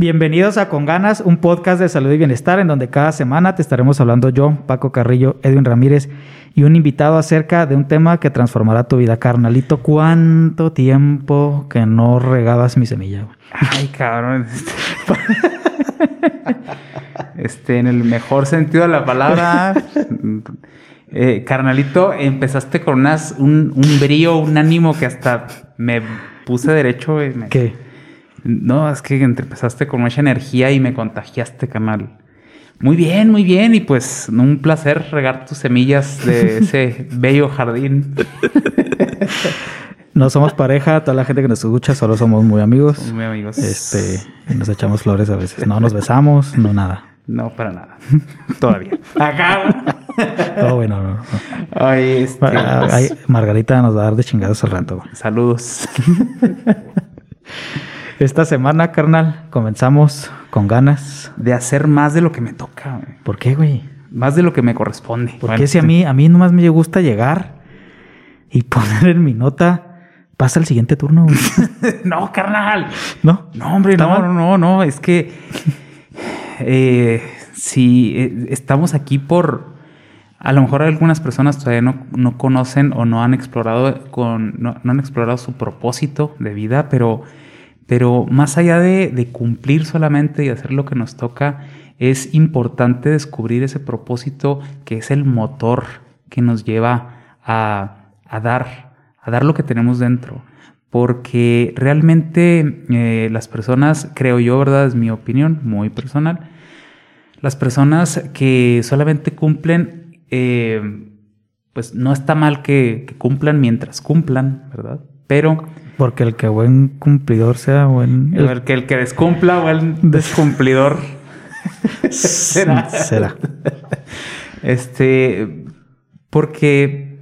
Bienvenidos a Con Ganas, un podcast de salud y bienestar en donde cada semana te estaremos hablando yo, Paco Carrillo, Edwin Ramírez y un invitado acerca de un tema que transformará tu vida, carnalito. ¿Cuánto tiempo que no regabas mi semilla? Ay, cabrón. Este, en el mejor sentido de la palabra. Eh, carnalito, empezaste con unas, un, un brío, un ánimo que hasta me puse derecho. Me, ¿Qué? No, es que empezaste con mucha energía y me contagiaste, canal. Muy bien, muy bien. Y pues un placer regar tus semillas de ese bello jardín. No somos pareja, toda la gente que nos escucha solo somos muy amigos. Somos muy amigos. Este, nos echamos flores a veces. No nos besamos, no nada. No, para nada. Todavía. Acá. No, bueno, no. no. Ay, este, Ah, Margarita nos va a dar de chingados al rato. Saludos. Esta semana, carnal, comenzamos con ganas. De hacer más de lo que me toca, güey. ¿Por qué, güey? Más de lo que me corresponde. Porque Bueno, si a mí, a mí nomás me gusta llegar y poner en mi nota, pasa el siguiente turno, no, carnal. ¿No? No, hombre, ¿Está no, mal? no, no, no. Es que eh, si eh, estamos aquí por. A lo mejor algunas personas todavía no, no conocen o no han explorado con. No, no han explorado su propósito de vida, pero. Pero más allá de, cumplir solamente y hacer lo que nos toca, es importante descubrir ese propósito que es el motor que nos lleva a, dar, a dar lo que tenemos dentro. Porque realmente eh, las personas, creo yo, ¿verdad? Es mi opinión muy personal. Las personas que solamente cumplen, eh, pues no está mal que cumplan mientras cumplan, ¿verdad? Pero Porque el que buen cumplidor sea buen... el, que el que descumpla o el descumplidor será. será. Este, porque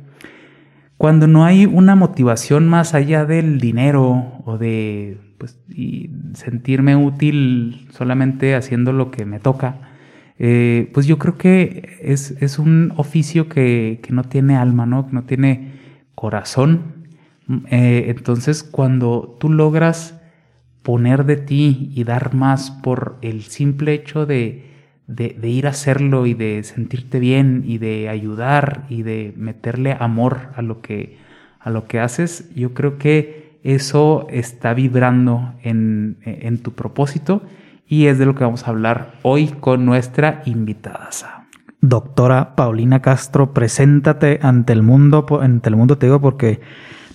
cuando no hay una motivación más allá del dinero o de pues, y sentirme útil solamente haciendo lo que me toca, eh, pues yo creo que es, es un oficio que, que no tiene alma, ¿no? Que no tiene corazón. Eh, entonces, cuando tú logras poner de ti y dar más por el simple hecho de, ir a hacerlo y de sentirte bien y de ayudar y de meterle amor a lo que, a lo que haces, yo creo que eso está vibrando en, tu propósito y es de lo que vamos a hablar hoy con nuestra invitada. Doctora Paulina Castro, preséntate ante el mundo, ante el mundo te digo porque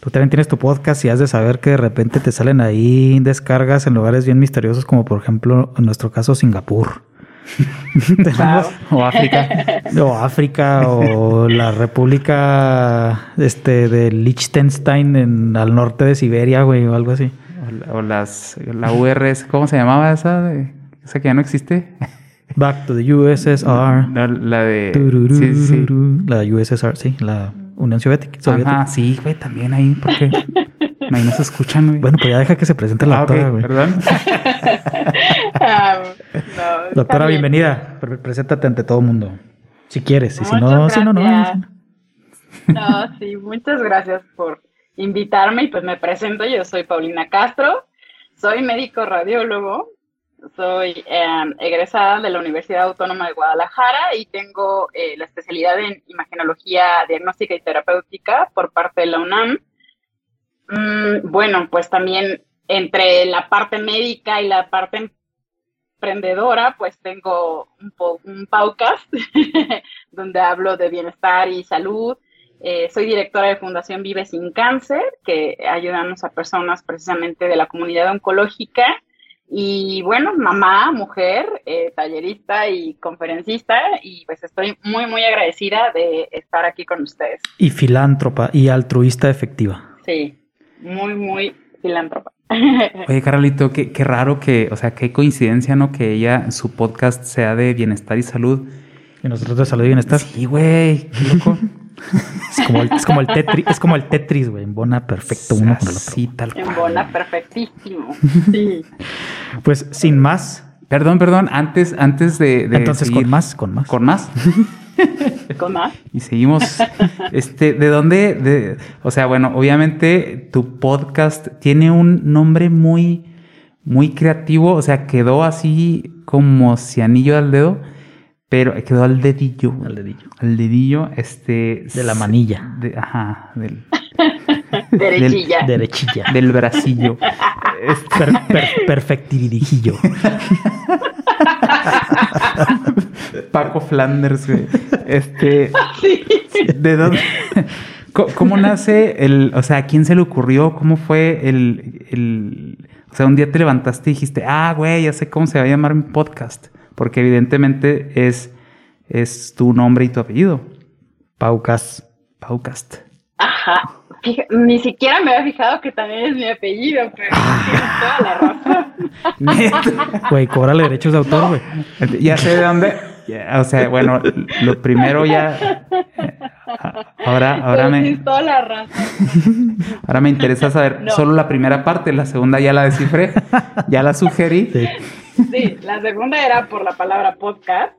tú también tienes tu podcast y has de saber que de repente te salen ahí descargas en lugares bien misteriosos como por ejemplo en nuestro caso Singapur. O África. o África o la República este de Liechtenstein en al norte de Siberia, güey, o algo así. O, o las, la URS, ¿cómo se llamaba esa? de- esa que ya no existe. Back to the USSR. No, la de... Tururú, Sí, sí. La USSR, sí, la Unión Soviética. soviética. Ajá, sí, güey, también ahí, porque ahí no se escuchan, güey. Bueno, pues ya deja que se presente la Ah, doctora, güey. perdón. Ah, no, Doctora, bien. bienvenida. Pre- Preséntate ante todo el mundo. Si quieres, y si no, si no, no. no. No, sí, muchas gracias por invitarme y pues me presento. Yo soy Paulina Castro, soy médico radiólogo, soy eh, egresada de la Universidad Autónoma de Guadalajara y tengo eh, la especialidad en imagenología diagnóstica y terapéutica por parte de la UNAM. Mm, bueno, pues también entre la parte médica y la parte emprendedora, pues tengo un, un podcast donde hablo de bienestar y salud. Eh, soy directora de Fundación Vive Sin Cáncer, que ayudamos a personas precisamente de la comunidad oncológica. Y bueno, mamá, mujer, eh, tallerista y conferencista, y pues estoy muy, muy agradecida de estar aquí con ustedes. Y filántropa y altruista efectiva. Sí, muy, muy filántropa. Oye, Carolito, qué, qué raro que, o sea, qué coincidencia, ¿no? Que ella, su podcast sea de bienestar y salud. Y nosotros de salud y bienestar. Sí, güey, qué loco. Es como el, es como el Tetris, es como el Tetris, güey. Embona perfecto uno con el otro. Sí, tal En cual. bola, perfectísimo. Sí. Pues sin más. Perdón, perdón, antes, antes de, de Entonces, seguir- con más, con más. Con más. ¿Con más? Y seguimos. Este, ¿de dónde? De, o sea, bueno, obviamente tu podcast tiene un nombre muy, muy creativo, o sea, quedó así como si anillo al dedo, pero quedó al dedillo. Al dedillo. Al dedillo, este... De la manilla. de- ajá, del, Derechilla. Derechilla. del bracillo. Este, Per, per, perfectirijillo. Paco Flanders, güey. Este, Sí. ¿de dónde? ¿Cómo nace el, o sea, a quién se le ocurrió? ¿Cómo fue el, el, o sea, un día te levantaste y dijiste, ah, güey, ya sé cómo se va a llamar mi podcast? Porque evidentemente es, es tu nombre y tu apellido, Paucas. Paucast. Ajá. Fija- ni siquiera me había fijado que también es mi apellido, pero tienes toda la razón. Güey, cóbrale derechos de autor, güey. ya sé de dónde. ya, o sea, bueno, lo primero ya. eh, Ahora, ahora me. toda la razón. Ahora me interesa saber No. solo la primera parte, la segunda ya la descifré, ya la sugerí. Sí. Sí, la segunda era por la palabra podcast.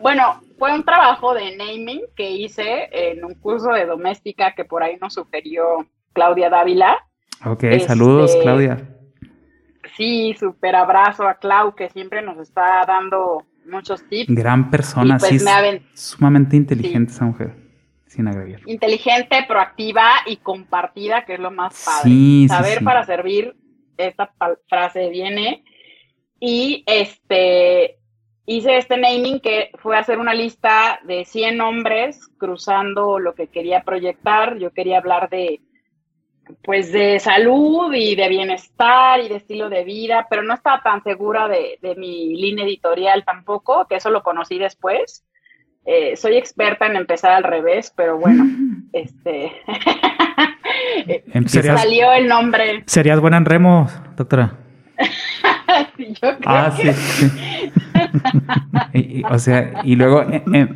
Bueno, fue un trabajo de naming que hice en un curso de doméstica que por ahí nos sugirió Claudia Dávila. Ok, Este- saludos, Claudia. Sí, súper abrazo a Clau que siempre nos está dando muchos tips. Gran persona, Y pues sí, me sumamente inteligente esa mujer, sin agraviar. Inteligente, proactiva y compartida, que es lo más padre. Sí, Saber sí. para servir, esta frase viene. Y este hice este naming que fue hacer una lista de 100 nombres cruzando lo que quería proyectar. Yo quería hablar de pues de salud y de bienestar y de estilo de vida, pero no estaba tan segura de, de mi línea editorial tampoco, que eso lo conocí después. Eh, soy experta en empezar al revés, pero bueno, este Serías- salió el nombre. ¿Serías buena en remo, doctora? Yo creo Ah, que sí, sí. Y- y, o sea, y luego eh, eh,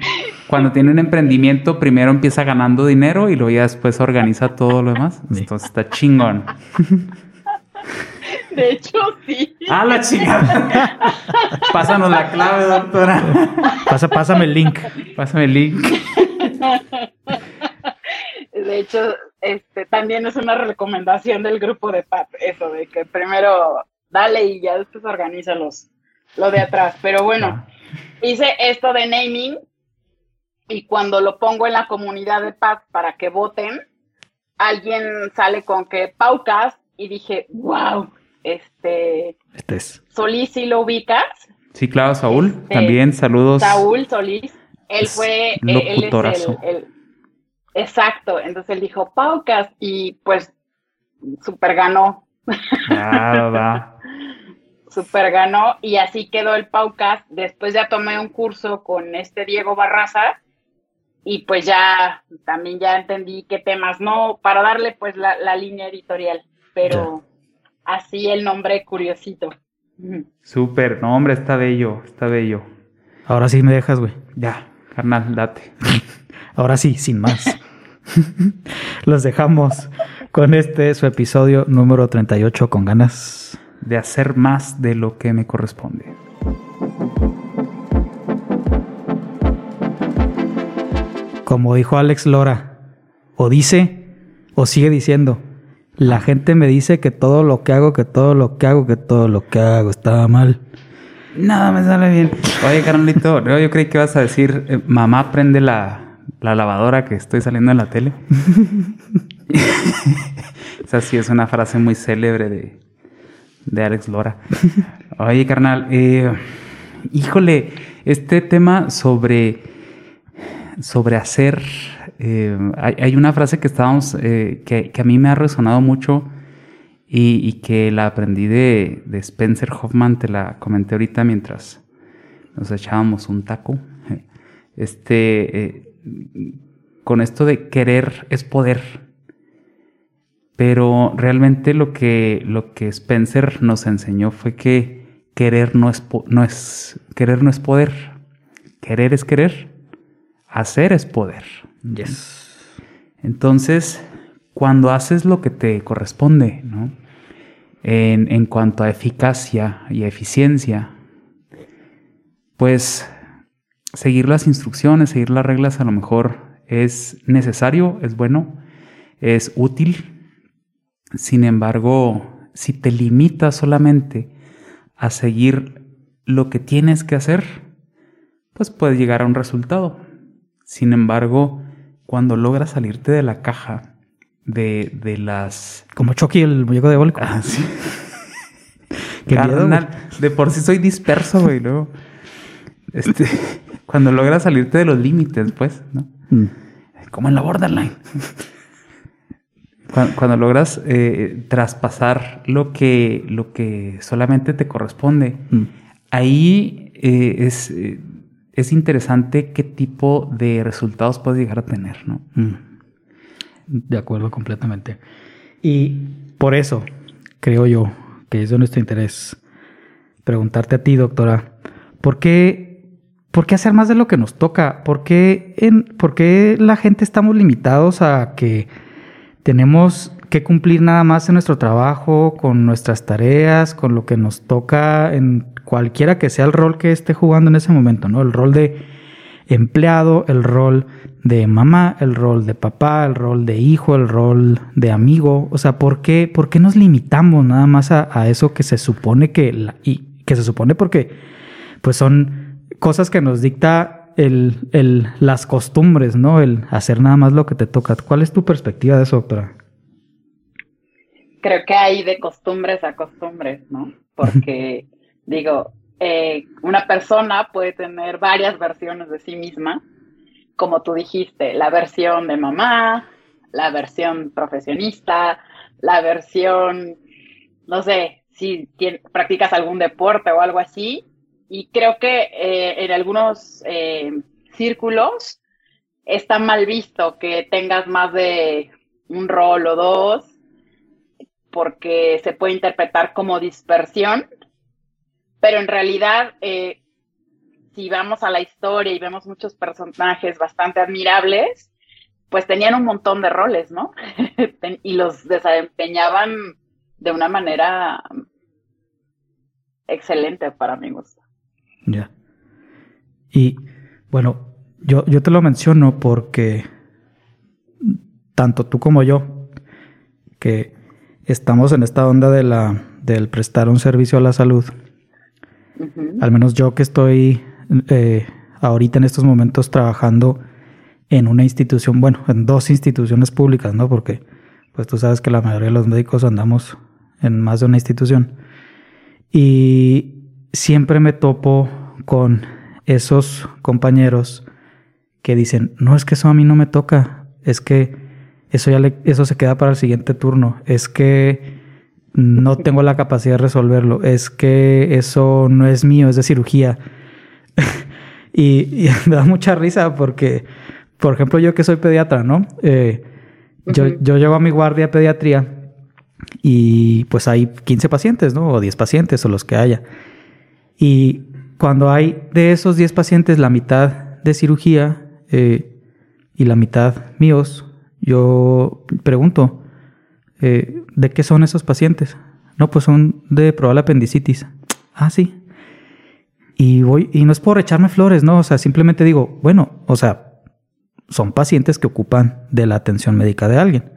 cuando tiene un emprendimiento, primero empieza ganando dinero y luego ya después organiza todo lo demás. Sí. Entonces está chingón. de hecho sí. ¡Ah, la chingada! Pásanos la clave, doctora. Pasa, pásame el link. Pásame el link. De hecho, este también es una recomendación del grupo de Pat, eso de que primero dale y ya después organiza los, lo de atrás. Pero bueno, hice esto de naming y cuando lo pongo en la comunidad de Pat para que voten, alguien sale con que Paucas y dije, wow, este, Este es. Solís si lo ubicas, Sí, claro, Saúl. Este, También saludos. Saúl Solís, él Es fue, él, es el, el- exacto, entonces él dijo Paucas y pues super ganó, Ah. Super ganó y así quedó el Paucas. Después ya tomé un curso con este Diego Barraza y pues ya también ya entendí qué temas no, para darle pues la, la línea editorial, pero así el nombre curiosito. Súper. No, hombre, está bello. Está bello. Ahora sí me dejas, güey. Ya, carnal, date. Ahora sí, sin más. Los dejamos con este su episodio número 38 con ganas. De hacer más de lo que me corresponde. Como dijo Alex Lora, o dice o sigue diciendo, la gente me dice que todo lo que hago, que todo lo que hago, que todo lo que hago está mal. Nada me sale bien. Oye, carnalito, no, yo creí que ibas a decir, eh, mamá, prende la, la lavadora que estoy saliendo en la tele. Esa sí es una frase muy célebre de, de Alex Lora. Oye, carnal, eh, híjole, este tema sobre, sobre hacer, eh, hay, una frase que estábamos, eh, que, a mí me ha resonado mucho y, que la aprendí de, de Spencer Hoffman, te la comenté ahorita mientras nos echábamos un taco. Este, con esto de querer es poder. Pero realmente lo que, lo que Spencer nos enseñó fue que querer no es, no es, querer no es poder. Querer es querer. Hacer es poder. Yes. Entonces, cuando haces lo que te corresponde, ¿no? En, en cuanto a eficacia y eficiencia, pues seguir las instrucciones, seguir las reglas a lo mejor es necesario, es bueno, es útil. Sin embargo, si te limitas solamente a seguir lo que tienes que hacer, pues puedes llegar a un resultado. Sin embargo, cuando logras salirte de la caja de, de las... Como Chucky, el muñeco de Volco. Ah, sí. Carnal, de por sí soy disperso, güey. Luego, este, cuando logras salirte de los límites, pues, ¿no? Mm. Como en la borderline. Cuando, cuando logras eh, traspasar lo que, lo que solamente te corresponde, Mm. ahí eh, es, eh, es interesante qué tipo de resultados puedes llegar a tener, ¿no? Mm. De acuerdo completamente. Y por eso creo yo que es de nuestro interés preguntarte a ti, doctora, ¿por qué, por qué hacer más de lo que nos toca? ¿Por qué, en, ¿Por qué la gente estamos limitados a que tenemos que cumplir nada más en nuestro trabajo, con nuestras tareas, con lo que nos toca en cualquiera que sea el rol que esté jugando en ese momento, ¿no? El rol de empleado, el rol de mamá, el rol de papá, el rol de hijo, el rol de amigo. O sea, ¿por qué, por qué nos limitamos nada más a, eso que se supone que, la- y que se supone porque pues son cosas que nos dicta el, el, las costumbres, ¿no? El hacer nada más lo que te toca. ¿Cuál es tu perspectiva de eso, doctora? creo que hay de costumbres a costumbres, ¿no? Porque, digo, eh, una persona puede tener varias versiones de sí misma, como tú dijiste, la versión de mamá, la versión profesionista, la versión, no sé, si practicas algún deporte o algo así. Y creo que eh, en algunos eh, círculos está mal visto que tengas más de un rol o dos porque se puede interpretar como dispersión, pero en realidad, eh, si vamos a la historia y vemos muchos personajes bastante admirables, pues tenían un montón de roles, ¿no? Y los desempeñaban de una manera excelente para mi gusto. Ya. Y bueno, yo, yo te lo menciono porque tanto tú como yo, que estamos en esta onda de la, del prestar un servicio a la salud, al menos yo que estoy eh, ahorita en estos momentos trabajando en una institución, bueno, en dos instituciones públicas, ¿no? Porque pues tú sabes que la mayoría de los médicos andamos en más de una institución. Y siempre me topo con esos compañeros que dicen, no es que eso a mí no me toca, es que eso ya le- eso se queda para el siguiente turno, es que no tengo la capacidad de resolverlo, es que eso no es mío, es de cirugía. y, y me da mucha risa porque, por ejemplo, yo que soy pediatra, ¿no? Eh, yo, yo llego a mi guardia de pediatría y pues hay 15 pacientes, ¿no? O 10 pacientes o los que haya. Y cuando hay de esos 10 pacientes la mitad de cirugía eh, y la mitad míos, yo pregunto, eh, ¿de qué son esos pacientes? No, pues son de probable apendicitis. Ah, sí. Y voy, y no es por echarme flores, ¿no? O sea, simplemente digo, bueno, o sea, son pacientes que ocupan de la atención médica de alguien.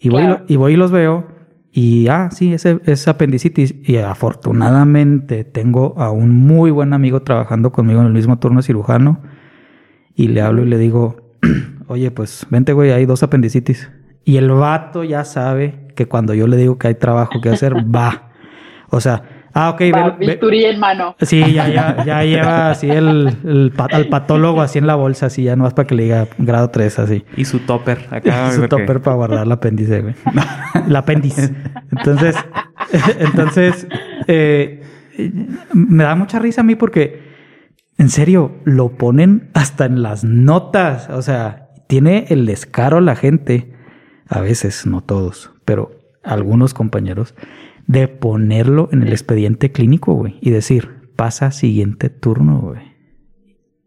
Y voy, y lo- y voy y los veo y, ah, sí, ese es apendicitis. Y afortunadamente tengo a un muy buen amigo trabajando conmigo en el mismo turno cirujano. Y le hablo y le digo, oye, pues vente, güey, hay dos apendicitis. Y el vato ya sabe que cuando yo le digo que hay trabajo que hacer, va. O sea, ah, ok, Va, ve- en mano. Sí, ya, ya, ya lleva así el, el patólogo así en la bolsa, así ya no es para que le diga grado 3, así. Y su topper acá. Su topper para guardar el apéndice, güey. El apéndice. Entonces, entonces, eh, me da mucha risa a mí porque, en serio, lo ponen hasta en las notas. O sea, tiene el descaro la gente, a veces, no todos, pero algunos compañeros, de ponerlo en el expediente clínico, güey, y decir, pasa siguiente turno, güey.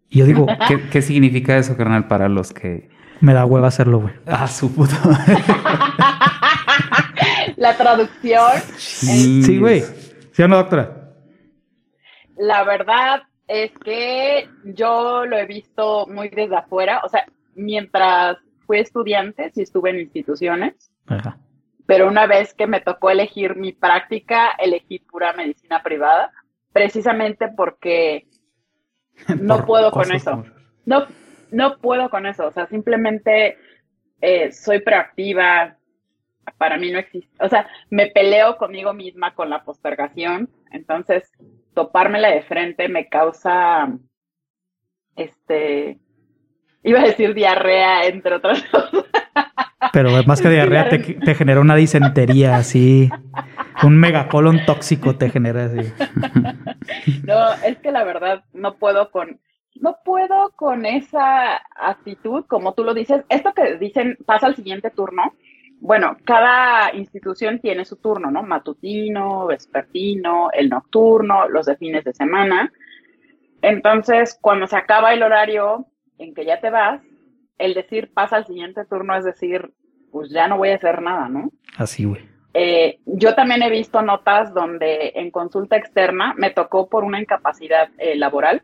Y yo digo, ¿Qué, qué significa eso, carnal, para los que... me da hueva hacerlo, güey. Ah, su puta madre. La traducción, Sí, güey. ¿Sí o no, doctora? la verdad es que yo lo he visto muy desde afuera. O sea, mientras fui estudiante, sí estuve en instituciones. Ajá. Pero una vez que me tocó elegir mi práctica, elegí pura medicina privada, precisamente porque no puedo con eso. No, no puedo con eso. O sea, simplemente eh, soy proactiva. Para mí no existe. O sea, me peleo conmigo misma con la postergación. Entonces, topármela de frente me causa, este, iba a decir diarrea, entre otras cosas. Pero más que diarrea, te, te genera una disentería así. Un megacolon tóxico te genera así. No, es que la verdad no puedo con, no puedo con esa actitud, como tú lo dices. Esto que dicen pasa al siguiente turno. Bueno, cada institución tiene su turno, ¿no? Matutino, vespertino, el nocturno, los de fines de semana. Entonces, cuando se acaba el horario en que ya te vas, el decir pasa al siguiente turno es decir, pues ya no voy a hacer nada, ¿no? Así, güey. Eh, yo también he visto notas donde en consulta externa me tocó por una incapacidad eh, laboral,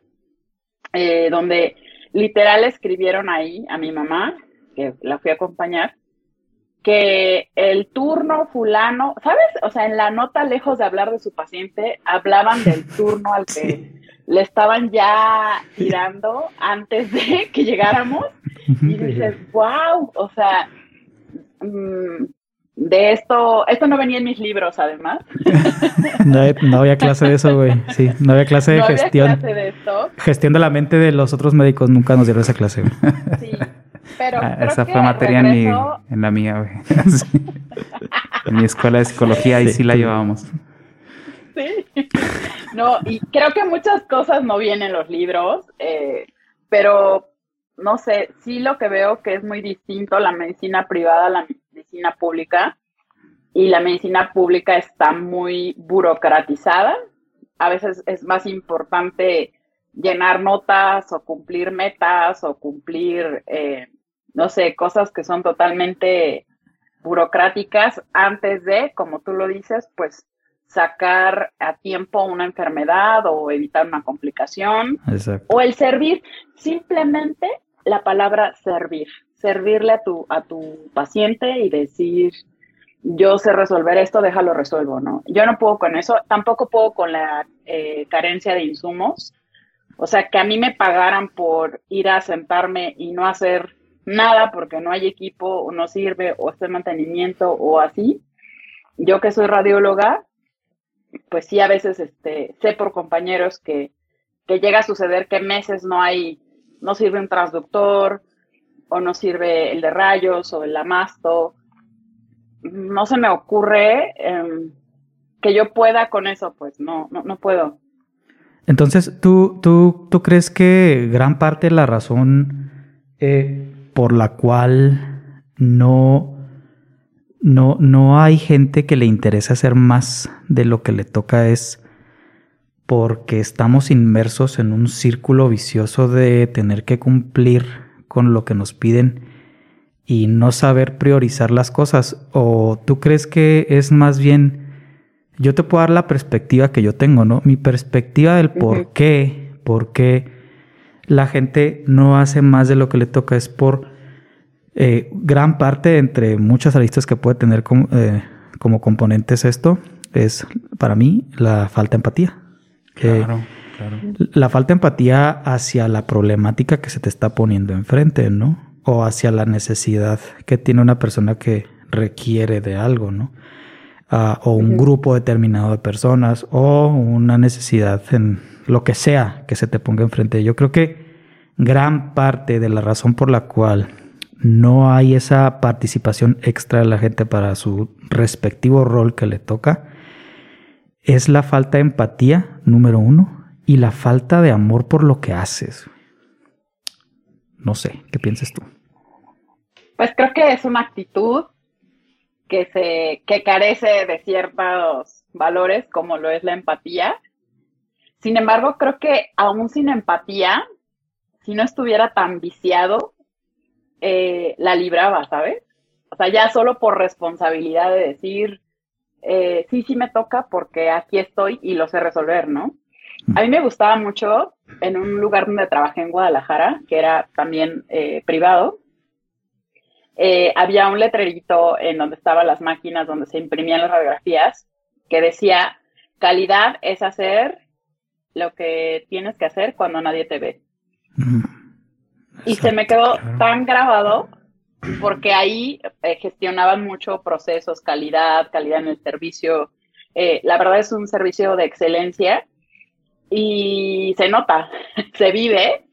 eh, donde literal escribieron ahí a mi mamá, que la fui a acompañar, que el turno fulano, ¿sabes? O sea, en la nota, lejos de hablar de su paciente, hablaban del turno al que le estaban ya tirando antes de que llegáramos. Y dices, wow, o sea, mm, de esto, esto no venía en mis libros, además. no, había clase de eso, güey. Sí, no había clase de no gestión. Había clase de esto. Gestión de la mente de los otros médicos nunca nos dieron esa clase. Sí, pero ah, esa fue materia en, mi, en, la mía, güey. En mi escuela de psicología ahí sí, la llevábamos. Sí. No, y creo que muchas cosas no vienen en los libros, eh, pero no sé, sí lo que veo que es muy distinto la medicina privada a la medicina pública y la medicina pública está muy burocratizada. A veces es más importante llenar notas o cumplir metas o cumplir, eh, no sé, cosas que son totalmente burocráticas antes de, como tú lo dices, pues sacar a tiempo una enfermedad o evitar una complicación. O el servir, simplemente la palabra servir, servirle a tu, a tu paciente y decir, yo sé resolver esto, déjalo resuelvo, ¿no? Yo no puedo con eso, tampoco puedo con la eh, carencia de insumos. O sea, que a mí me pagaran por ir a sentarme y no hacer nada porque no hay equipo o no sirve o este mantenimiento o así. Yo que soy radióloga, pues sí, a veces este, sé por compañeros que, que llega a suceder que meses no hay no sirve un transductor o no sirve el de rayos o el amasto. No se me ocurre em, que yo pueda con eso, pues no, no, puedo. Entonces, ¿tú, tú, ¿tú crees que gran parte de la razón eh, por la cual no, no, no hay gente que le interese hacer más de lo que le toca es porque estamos inmersos en un círculo vicioso de tener que cumplir con lo que nos piden y no saber priorizar las cosas? ¿O tú crees que es más bien, yo te puedo dar la perspectiva que yo tengo, ¿no? Mi perspectiva del por qué, por qué la gente no hace más de lo que le toca es por eh, gran parte entre muchas aristas que puede tener como, eh, como componentes esto, es para mí la falta de empatía. Claro, claro. La falta de empatía hacia la problemática que se te está poniendo enfrente, ¿no? O hacia la necesidad que tiene una persona que requiere de algo, ¿no? Ah, o un grupo determinado de personas, o una necesidad en lo que sea que se te ponga enfrente. Yo creo que gran parte de la razón por la cual no hay esa participación extra de la gente para su respectivo rol que le toca es la falta de empatía, número uno, y la falta de amor por lo que haces. No sé, ¿qué piensas tú? Pues creo que es una actitud que se que carece de ciertos valores como lo es la empatía. Sin embargo, creo que aún sin empatía, si no estuviera tan viciado, eh, la libraba, ¿sabes? O sea, ya solo por responsabilidad de decir, eh, sí, sí me toca porque aquí estoy y lo sé resolver, ¿no? A mí me gustaba mucho en un lugar donde trabajé en Guadalajara, que era también eh, privado, había un letrerito en donde estaban las máquinas donde se imprimían las radiografías que decía, calidad es hacer lo que tienes que hacer cuando nadie te ve. Y se me quedó tan grabado porque ahí eh, gestionaban mucho procesos, calidad, calidad en el servicio. Eh, la verdad es un servicio de excelencia y se nota, se vive.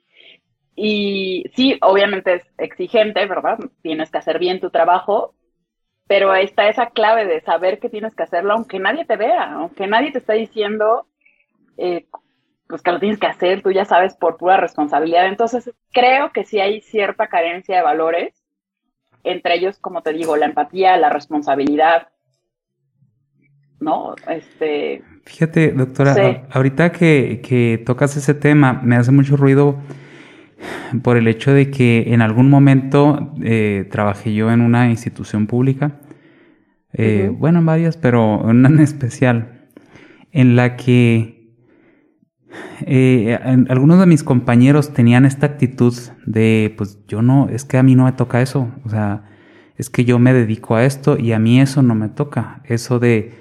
Y sí, obviamente es exigente, ¿verdad? Tienes que hacer bien tu trabajo, pero está esa clave de saber que tienes que hacerlo aunque nadie te vea, aunque nadie te está diciendo eh, pues que lo tienes que hacer, tú ya sabes por pura responsabilidad. Entonces, creo que sí hay cierta carencia de valores, entre ellos, como te digo, la empatía, la responsabilidad, ¿no? Este... Fíjate, doctora, ahorita que, tocas ese tema, me hace mucho ruido por el hecho de que en algún momento eh, trabajé yo en una institución pública, eh, bueno, en varias, pero en una en especial, en la que eh, algunos de mis compañeros tenían esta actitud de, pues yo no, es que a mí no me toca eso, o sea, es que yo me dedico a esto y a mí eso no me toca, eso de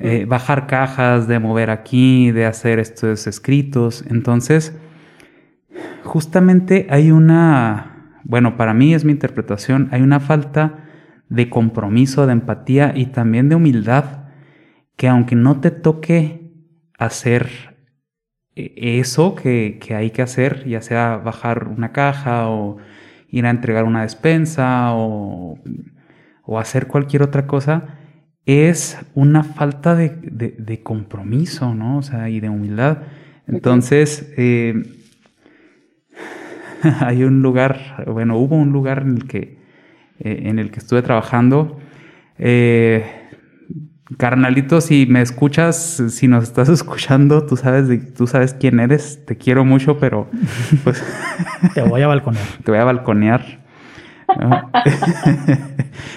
eh, bajar cajas, de mover aquí, de hacer estos escritos, entonces, justamente hay una, bueno, para mí es mi interpretación, hay una falta de compromiso, de empatía y también de humildad, que aunque no te toque hacer eso que, hay que hacer, ya sea bajar una caja o ir a entregar una despensa o, hacer cualquier otra cosa, es una falta de, compromiso, ¿no? O sea, y de humildad. Entonces, eh, hay un lugar, bueno, hubo un lugar en el que, eh, en el que estuve trabajando. Eh, Carnalito, si me escuchas, si nos estás escuchando, tú sabes, tú sabes quién eres. Te quiero mucho, pero pues te voy a balconear. Te voy a balconear.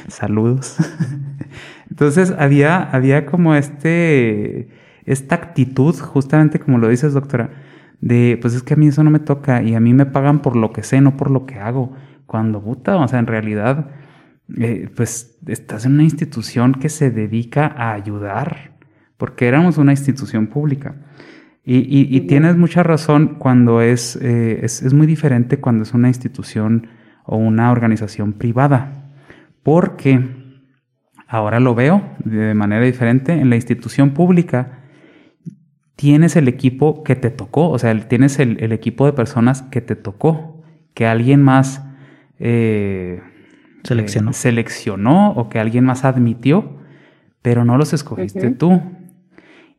Saludos. Entonces había, había como este, esta actitud, justamente como lo dices, doctora, de pues es que a mí eso no me toca y a mí me pagan por lo que sé, no por lo que hago. Cuando puta, o sea, en realidad eh, pues estás en una institución que se dedica a ayudar, porque éramos una institución pública. Y, tienes mucha razón cuando es, eh, es, es, muy diferente cuando es una institución o una organización privada, porque ahora lo veo de manera diferente, en la institución pública tienes el equipo que te tocó, o sea, tienes el, el equipo de personas que te tocó, que alguien más... Eh, seleccionó. seleccionó o que alguien más admitió, pero no los escogiste tú.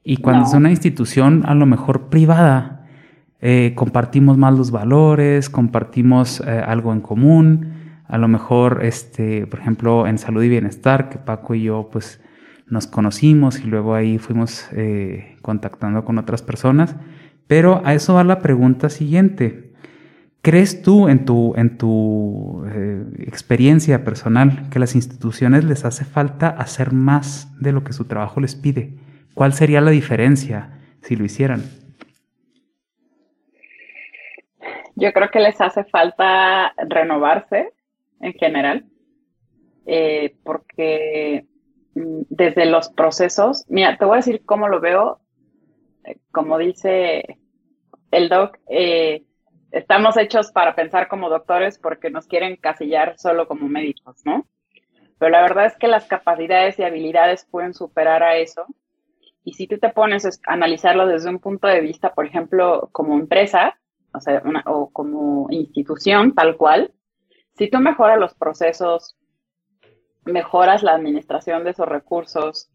Y cuando es una institución a lo mejor privada, eh, compartimos más los valores, compartimos eh, algo en común. A lo mejor, este, por ejemplo, en salud y bienestar, que Paco y yo pues nos conocimos y luego ahí fuimos eh, contactando con otras personas. Pero a eso va la pregunta siguiente. ¿Crees tú en tu, en tu eh, experiencia personal que a las instituciones les hace falta hacer más de lo que su trabajo les pide? ¿Cuál sería la diferencia si lo hicieran? Yo creo que les hace falta renovarse en general, eh, porque mm, desde los procesos, mira, te voy a decir cómo lo veo, eh, como dice el doc, estamos hechos para pensar como doctores porque nos quieren casillar solo como médicos, ¿no? Pero la verdad es que las capacidades y habilidades pueden superar a eso. Y si tú te pones a analizarlo desde un punto de vista, por ejemplo, como empresa, o sea, o como institución tal cual, si tú mejoras los procesos, mejoras la administración de esos recursos,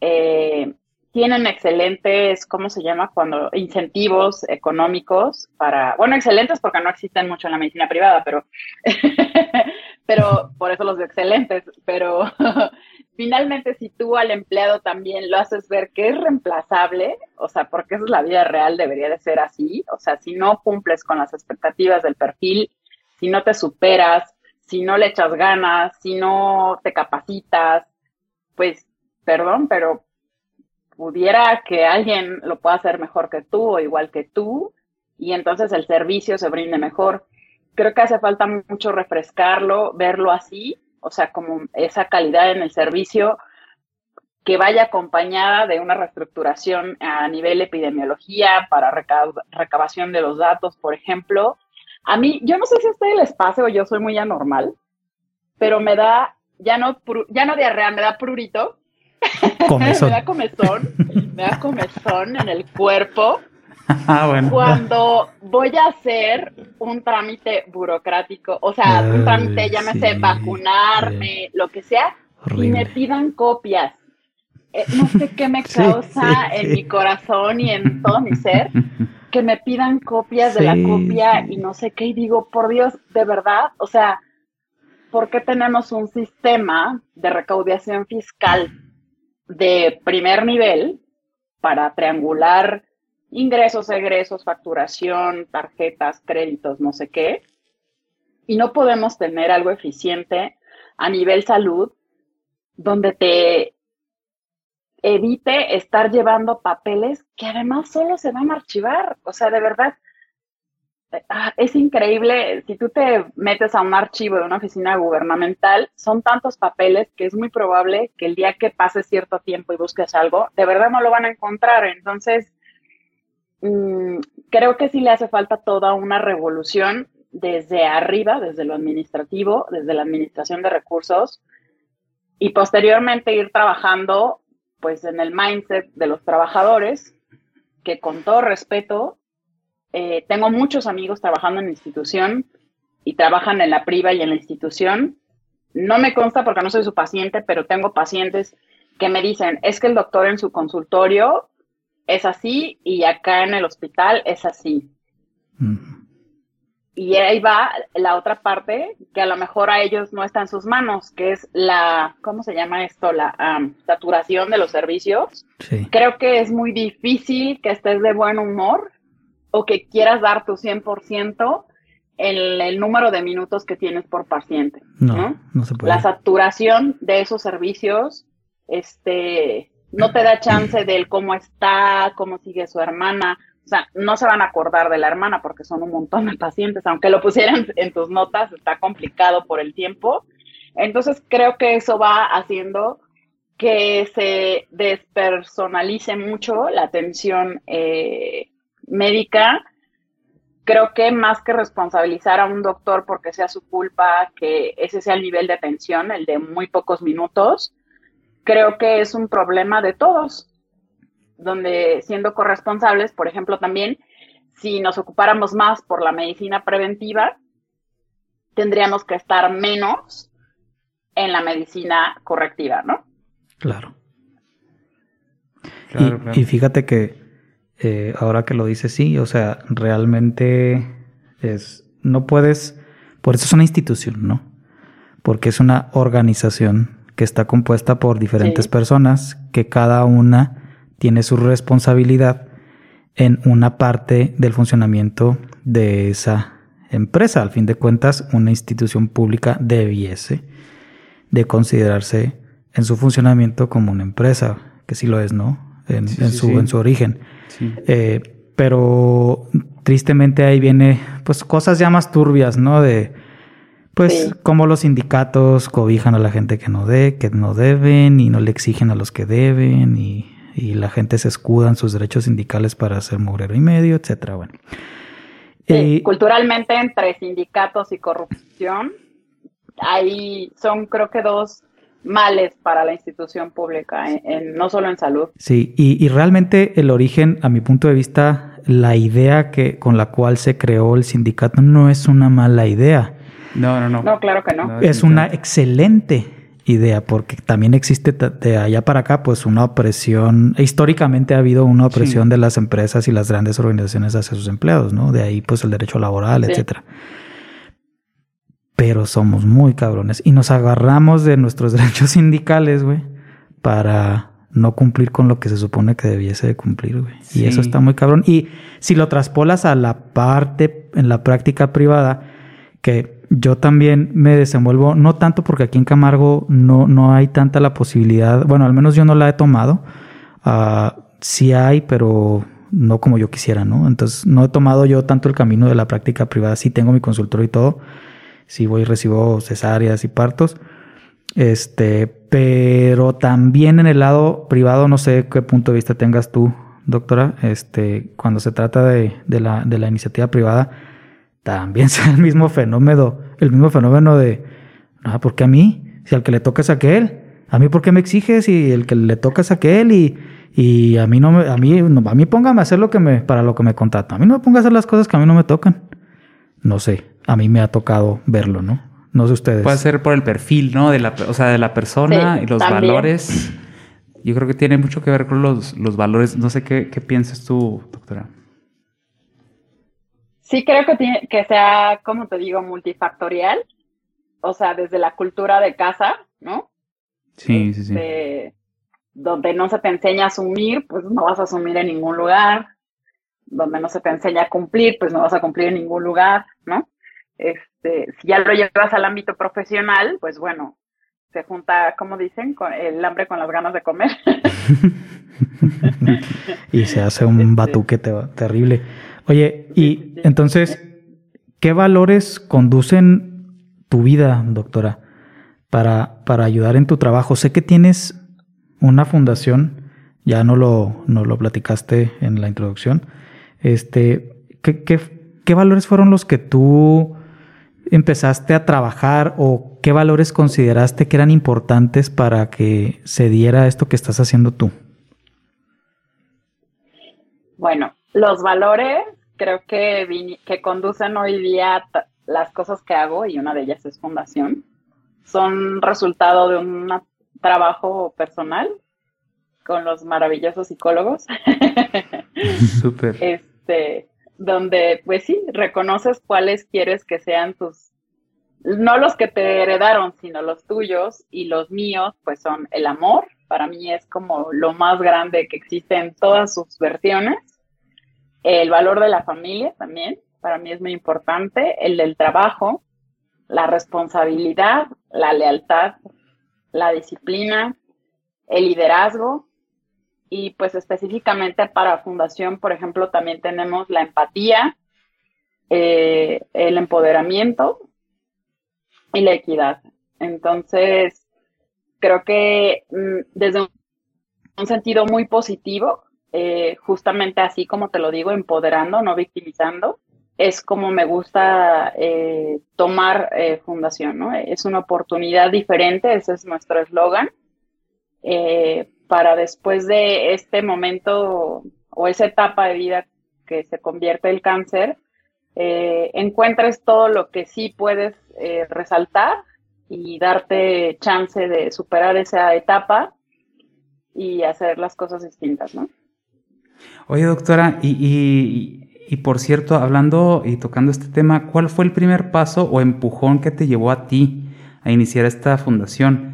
eh, tienen excelentes, ¿cómo se llama? Cuando incentivos económicos para, bueno, excelentes porque no existen mucho en la medicina privada, pero, pero por eso los de excelentes, pero finalmente si tú al empleado también lo haces ver que es reemplazable, o sea, porque esa es la vida real, debería de ser así, o sea, si no cumples con las expectativas del perfil, si no te superas, si no le echas ganas, si no te capacitas, pues, perdón, pero pudiera que alguien lo pueda hacer mejor que tú o igual que tú y entonces el servicio se brinde mejor. Creo que hace falta mucho refrescarlo, verlo así, o sea, como esa calidad en el servicio que vaya acompañada de una reestructuración a nivel epidemiología para recabación de los datos, por ejemplo. A mí, yo no sé si a ustedes les pase o yo soy muy anormal, pero me da, ya no, ya no diarrea, me da prurito. me da comezón, me da comezón en el cuerpo. Ah, Cuando voy a hacer un trámite burocrático, o sea, un trámite, llámese vacunarme, lo que sea, y me pidan copias. Eh, no sé qué me causa en mi corazón y en todo mi ser, que me pidan copias de la copia y no sé qué, y digo, por Dios, de verdad, o sea, ¿por qué tenemos un sistema de recaudación fiscal de primer nivel para triangular ingresos, egresos, facturación, tarjetas, créditos, no sé qué? Y no podemos tener algo eficiente a nivel salud donde te evite estar llevando papeles que además solo se van a archivar. O sea, de verdad, es increíble. Si tú te metes a un archivo de una oficina gubernamental, son tantos papeles que es muy probable que el día que pase cierto tiempo y busques algo, de verdad no lo van a encontrar. Entonces, mm, creo que sí le hace falta toda una revolución desde arriba, desde lo administrativo, desde la administración de recursos, y posteriormente ir trabajando pues en el mindset de los trabajadores, que con todo respeto, eh, tengo muchos amigos trabajando en la institución y trabajan en la priva y en la institución. No me consta porque no soy su paciente, pero tengo pacientes que me dicen, es que el doctor en su consultorio es así y acá en el hospital es así. Y ahí va la otra parte que a lo mejor a ellos no está en sus manos, que es la, ¿cómo se llama esto? La saturación de los servicios. Creo que es muy difícil que estés de buen humor o que quieras dar tu 100% en el número de minutos que tienes por paciente. No, no, se puede. La saturación de esos servicios, este, no te da chance del cómo está, cómo sigue su hermana o sea, no se van a acordar de la hermana porque son un montón de pacientes, aunque lo pusieran en tus notas, está complicado por el tiempo. Entonces creo que eso va haciendo que se despersonalice mucho la atención eh, médica. Creo que más que responsabilizar a un doctor porque sea su culpa, que ese sea el nivel de atención, el de muy pocos minutos, creo que es un problema de todos donde siendo corresponsables, por ejemplo, también, si nos ocupáramos más por la medicina preventiva, tendríamos que estar menos en la medicina correctiva, ¿no? Claro. y, fíjate que eh, ahora que lo dices, sí, o sea, realmente es, no puedes, por eso es una institución, ¿no? Porque es una organización que está compuesta por diferentes personas que cada una tiene su responsabilidad en una parte del funcionamiento de esa empresa. Al fin de cuentas, una institución pública debiese de considerarse en su funcionamiento como una empresa, que sí lo es, ¿no? En, su, en su, origen. Eh, pero tristemente ahí viene, pues, cosas ya más turbias, ¿no? De, pues, cómo los sindicatos cobijan a la gente que no de, que no deben y no le exigen a los que deben y y la gente se escuda en sus derechos sindicales para hacer mugrero y medio, etcétera. Bueno. culturalmente entre sindicatos y corrupción, ahí son creo que dos males para la institución pública, en, no solo en salud. Sí, y, realmente el origen, a mi punto de vista, la idea que con la cual se creó el sindicato no es una mala idea. No, no, no. No, claro que no es una excelente idea, porque también existe de allá para acá, pues una opresión, históricamente ha habido una opresión de las empresas y las grandes organizaciones hacia sus empleados, ¿no? De ahí pues el derecho laboral, etcétera. Pero somos muy cabrones y nos agarramos de nuestros derechos sindicales, güey, para no cumplir con lo que se supone que debiese de cumplir, güey. Y eso está muy cabrón. Y si lo traspolas a la parte, en la práctica privada, que yo también me desenvuelvo, no tanto porque aquí en Camargo no, no hay tanta la posibilidad, bueno, al menos yo no la he tomado, uh, sí hay, pero no como yo quisiera, ¿no? Entonces no he tomado yo tanto el camino de la práctica privada, sí tengo mi consultorio y todo, sí voy y recibo cesáreas y partos, Este, pero también en el lado privado, no sé qué punto de vista tengas tú, doctora, este, cuando se trata de, de, la, de la iniciativa privada, también sea el mismo fenómeno, el mismo fenómeno de, ah, ¿por qué a mí? Si al que le toca es a aquel, a mí por qué me exiges y el que le toca es a aquel y, y a mí no me, a mí, a mí póngame a hacer lo que me, para lo que me contrata. A mí no me ponga a hacer las cosas que a mí no me tocan. No sé, a mí me ha tocado verlo, ¿no? No sé ustedes. Puede ser por el perfil, ¿no? De la, o sea, de la persona y los valores. Yo creo que tiene mucho que ver con los, los valores. No sé qué, qué piensas tú, doctora. Sí, creo que, tiene, que sea, como te digo, multifactorial. O sea, desde la cultura de casa, ¿no? Sí, sí, sí. Este, donde no se te enseña a asumir, pues no vas a asumir en ningún lugar. Donde no se te enseña a cumplir, pues no vas a cumplir en ningún lugar, ¿no? Este, si ya lo llevas al ámbito profesional, pues bueno, se junta, como dicen, con el hambre con las ganas de comer. y se hace un este, batuque terrible. Oye, y entonces, ¿qué valores conducen tu vida, doctora, para, para ayudar en tu trabajo? Sé que tienes una fundación, ya no lo, no lo platicaste en la introducción. Este, ¿qué, qué, qué valores fueron los que tú empezaste a trabajar o qué valores consideraste que eran importantes para que se diera esto que estás haciendo tú? Bueno, los valores creo que, que conducen hoy día las cosas que hago, y una de ellas es fundación, son resultado de un trabajo personal con los maravillosos psicólogos. Súper. este, donde, pues sí, reconoces cuáles quieres que sean tus, no los que te heredaron, sino los tuyos y los míos, pues son el amor. Para mí es como lo más grande que existe en todas sus versiones. El valor de la familia también, para mí es muy importante. El del trabajo, la responsabilidad, la lealtad, la disciplina, el liderazgo, y pues específicamente para fundación, por ejemplo, también tenemos la empatía, eh, el empoderamiento y la equidad. Entonces, creo que mm, desde un, sentido muy positivo, eh, justamente así como te lo digo, empoderando, no victimizando, es como me gusta eh, tomar fundación, ¿no? Es una oportunidad diferente, ese es nuestro eslogan para después de este momento o esa etapa de vida que se convierte el cáncer, eh, encuentres todo lo que sí puedes eh, resaltar y darte chance de superar esa etapa y hacer las cosas distintas, ¿no? Oye, doctora, y, por cierto, hablando y tocando este tema, ¿cuál fue el primer paso o empujón que te llevó a ti a iniciar esta fundación?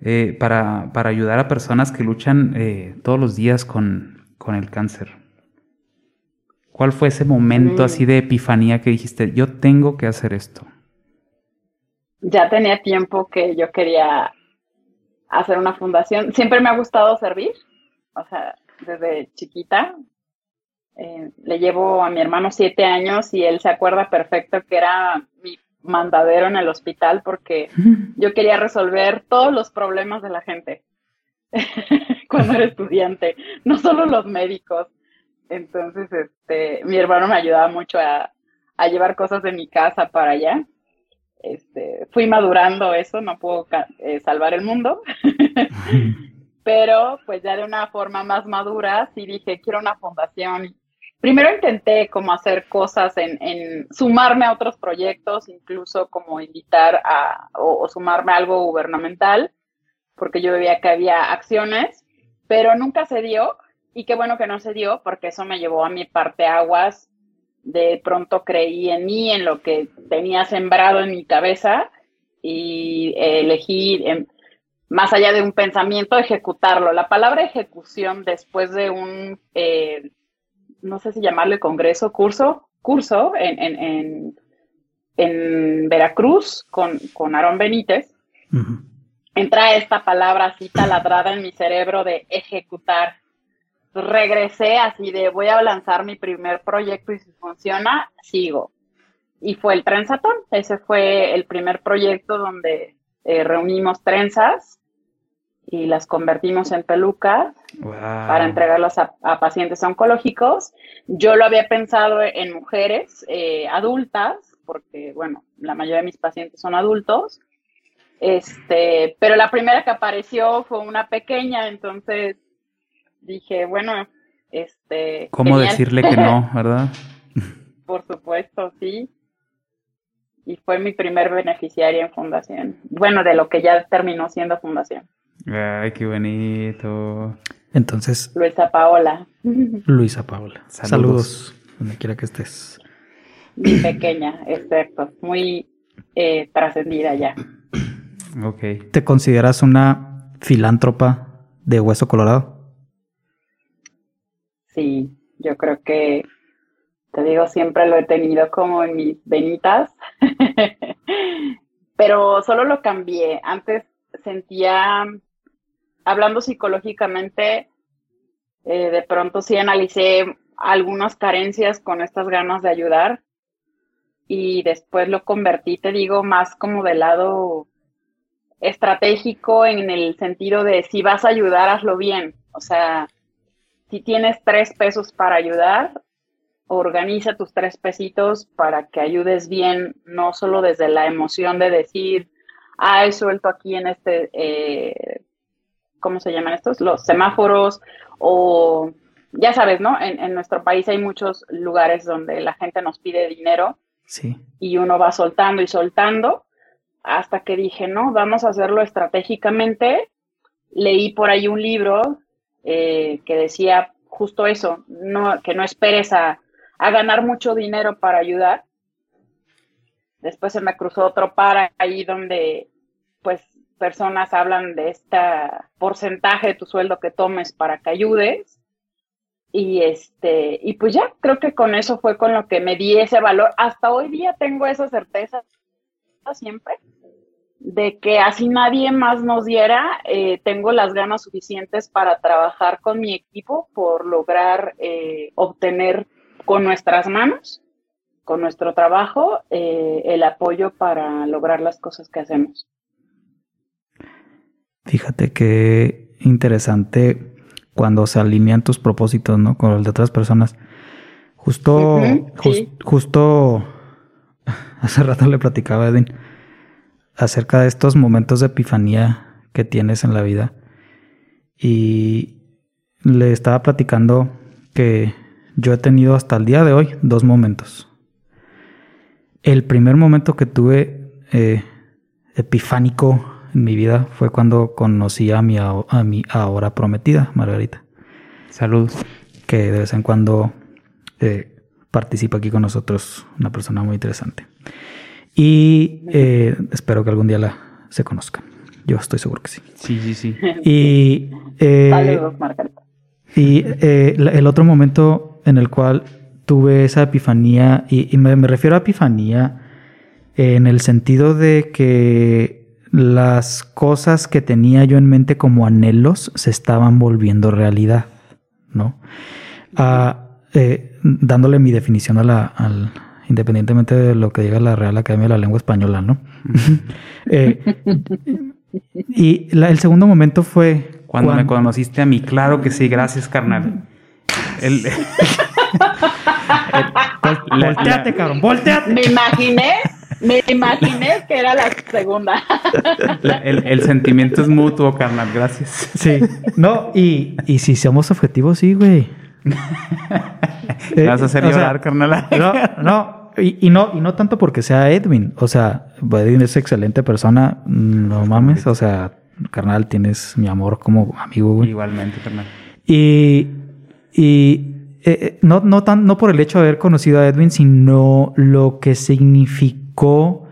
Eh, para, para, ayudar a personas que luchan eh, todos los días con, con, el cáncer. ¿Cuál fue ese momento así de epifanía que dijiste, yo tengo que hacer esto? Ya tenía tiempo que yo quería hacer una fundación. Siempre me ha gustado servir, o sea, desde chiquita. Eh, le llevo a mi hermano siete años y él se acuerda perfecto que era mi mandadero en el hospital porque yo quería resolver todos los problemas de la gente cuando era estudiante, no solo los médicos. Entonces, este, mi hermano me ayudaba mucho a, llevar cosas de mi casa para allá. Este, fui madurando eso, no puedo eh, salvar el mundo. Pero pues ya de una forma más madura, sí dije, quiero una fundación primero intenté como hacer cosas en, sumarme a otros proyectos, incluso como invitar a o, sumarme a algo gubernamental, porque yo veía que había acciones, pero nunca se dio y qué bueno que no se dio porque eso me llevó a mi parte aguas. De pronto creí en mí, en lo que tenía sembrado en mi cabeza y elegí, em, más allá de un pensamiento, ejecutarlo. La palabra ejecución después de un eh, no sé si llamarle congreso, curso, curso en, en, en, Veracruz con, con Aarón Benítez, entra esta palabra así taladrada en mi cerebro de ejecutar. Regresé así de voy a lanzar mi primer proyecto y si funciona, sigo. Y fue el Trenzatón. Ese fue el primer proyecto donde eh, reunimos trenzas y las convertimos en pelucas para entregarlas a, pacientes oncológicos. Yo lo había pensado en mujeres eh, adultas, porque, bueno, la mayoría de mis pacientes son adultos. Este, pero la primera que apareció fue una pequeña, entonces dije, bueno, este. ¿Cómo decirle que no, verdad? Por supuesto, sí. Y fue mi primer beneficiaria en fundación. Bueno, de lo que ya terminó siendo fundación. Ay, qué bonito. Entonces. Luisa Paola. Luisa Paola. Saludos. donde quiera que estés. Mi pequeña, exacto. Muy eh, trascendida ya. Ok. ¿Te consideras una filántropa de hueso colorado? Sí, yo creo que, te digo, siempre lo he tenido como en mis venitas, pero solo lo cambié. Antes sentía, hablando psicológicamente, eh, de pronto sí analicé algunas carencias con estas ganas de ayudar y después lo convertí, te digo, más como del lado estratégico en el sentido de si vas a ayudar, hazlo bien. O sea, si tienes tres pesos para ayudar, organiza tus tres pesitos para que ayudes bien, no solo desde la emoción de decir, ah, he suelto aquí en este, eh, ¿cómo se llaman estos? Los semáforos o, ya sabes, ¿no? En, en, nuestro país hay muchos lugares donde la gente nos pide dinero sí. y uno va soltando y soltando hasta que dije, no, vamos a hacerlo estratégicamente. Leí por ahí un libro eh, que decía justo eso, no, que no esperes a, ganar mucho dinero para ayudar. Después se me cruzó otro par ahí donde pues personas hablan de este porcentaje de tu sueldo que tomes para que ayudes. Y este, y pues ya, creo que con eso fue con lo que me di ese valor. Hasta hoy día tengo esa certeza siempre de que así nadie más nos diera, eh, tengo las ganas suficientes para trabajar con mi equipo por lograr eh, obtener con nuestras manos, con nuestro trabajo, eh, el apoyo para lograr las cosas que hacemos. Fíjate qué interesante cuando se alinean tus propósitos, ¿no? Con el de otras personas. Justo, justo hace rato le platicaba a Edwin acerca de estos momentos de epifanía que tienes en la vida. Y le estaba platicando que yo he tenido hasta el día de hoy dos momentos. El primer momento que tuve eh, epifánico en mi vida fue cuando conocí a mi, a mi ahora prometida, Margarita. Saludos. Que de vez en cuando eh, participa aquí con nosotros, una persona muy interesante. Y eh, espero que algún día la se conozcan. Yo estoy seguro que sí. Sí, sí, sí. Y, eh, y eh, el otro momento en el cual tuve esa epifanía, y, me, refiero a epifanía en el sentido de que las cosas que tenía yo en mente como anhelos se estaban volviendo realidad, ¿no? Ah, dándole mi definición a la, al, independientemente de lo que diga la Real Academia de la Lengua Española, ¿no? Eh, y el segundo momento fue... Cuando, me conociste a mí, claro que sí, gracias, carnal. El, volteate, cabrón, volteate. Me imaginé, me imaginé que era la segunda. el, sentimiento es mutuo, carnal, gracias. Sí, no, y, y si somos objetivos, sí, güey. vas a hacer llorar, carnal. No, no, y, no, y no tanto porque sea Edwin. O sea, Edwin es excelente persona. No mames. O sea, carnal, tienes mi amor como amigo, güey. Igualmente, carnal. Y, y eh, eh, no, no, tan, no por el hecho de haber conocido a Edwin, sino lo que significó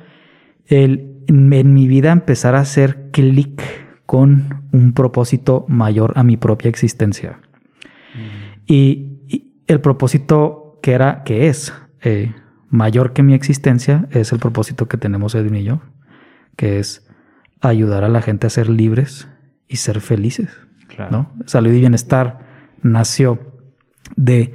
el, en, mi vida empezar a hacer clic con un propósito mayor a mi propia existencia. Y, el propósito que era, que es, eh, mayor que mi existencia es el propósito que tenemos Edwin y yo, que es ayudar a la gente a ser libres y ser felices. ¿no? Salud y bienestar nació de,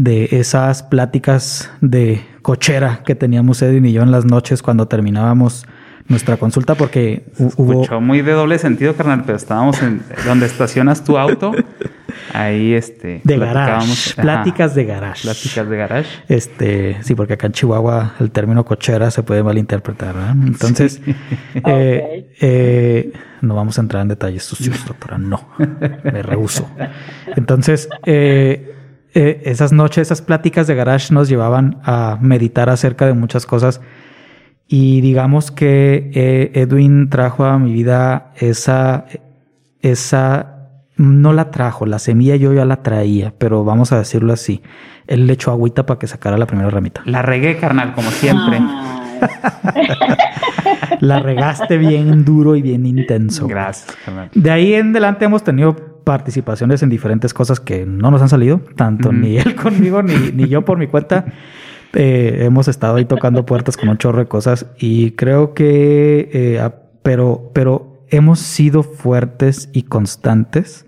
de esas pláticas de cochera que teníamos Edwin y yo en las noches cuando terminábamos nuestra consulta porque hubo... Escuchó muy de doble sentido, carnal, pero estábamos en donde estacionas tu auto. Ahí, este... De garage. Pláticas de garage. Pláticas de garage. Este, sí, porque acá en Chihuahua el término cochera se puede malinterpretar, ¿verdad? Entonces, eh, eh, no vamos a entrar en detalles sucios, doctora, no. Me rehuso. Entonces, eh, esas noches, esas pláticas de garage nos llevaban a meditar acerca de muchas cosas y digamos que eh, Edwin trajo a mi vida esa, esa, no la trajo, la semilla yo ya la traía, pero vamos a decirlo así. Él le echó agüita para que sacara la primera ramita. La regué, carnal, como siempre. la regaste bien duro y bien intenso. Gracias, carnal. De ahí en adelante hemos tenido participaciones en diferentes cosas que no nos han salido, tanto ni él conmigo ni, ni yo por mi cuenta. Eh, hemos estado ahí tocando puertas con un chorro de cosas y creo que, eh, pero, pero hemos sido fuertes y constantes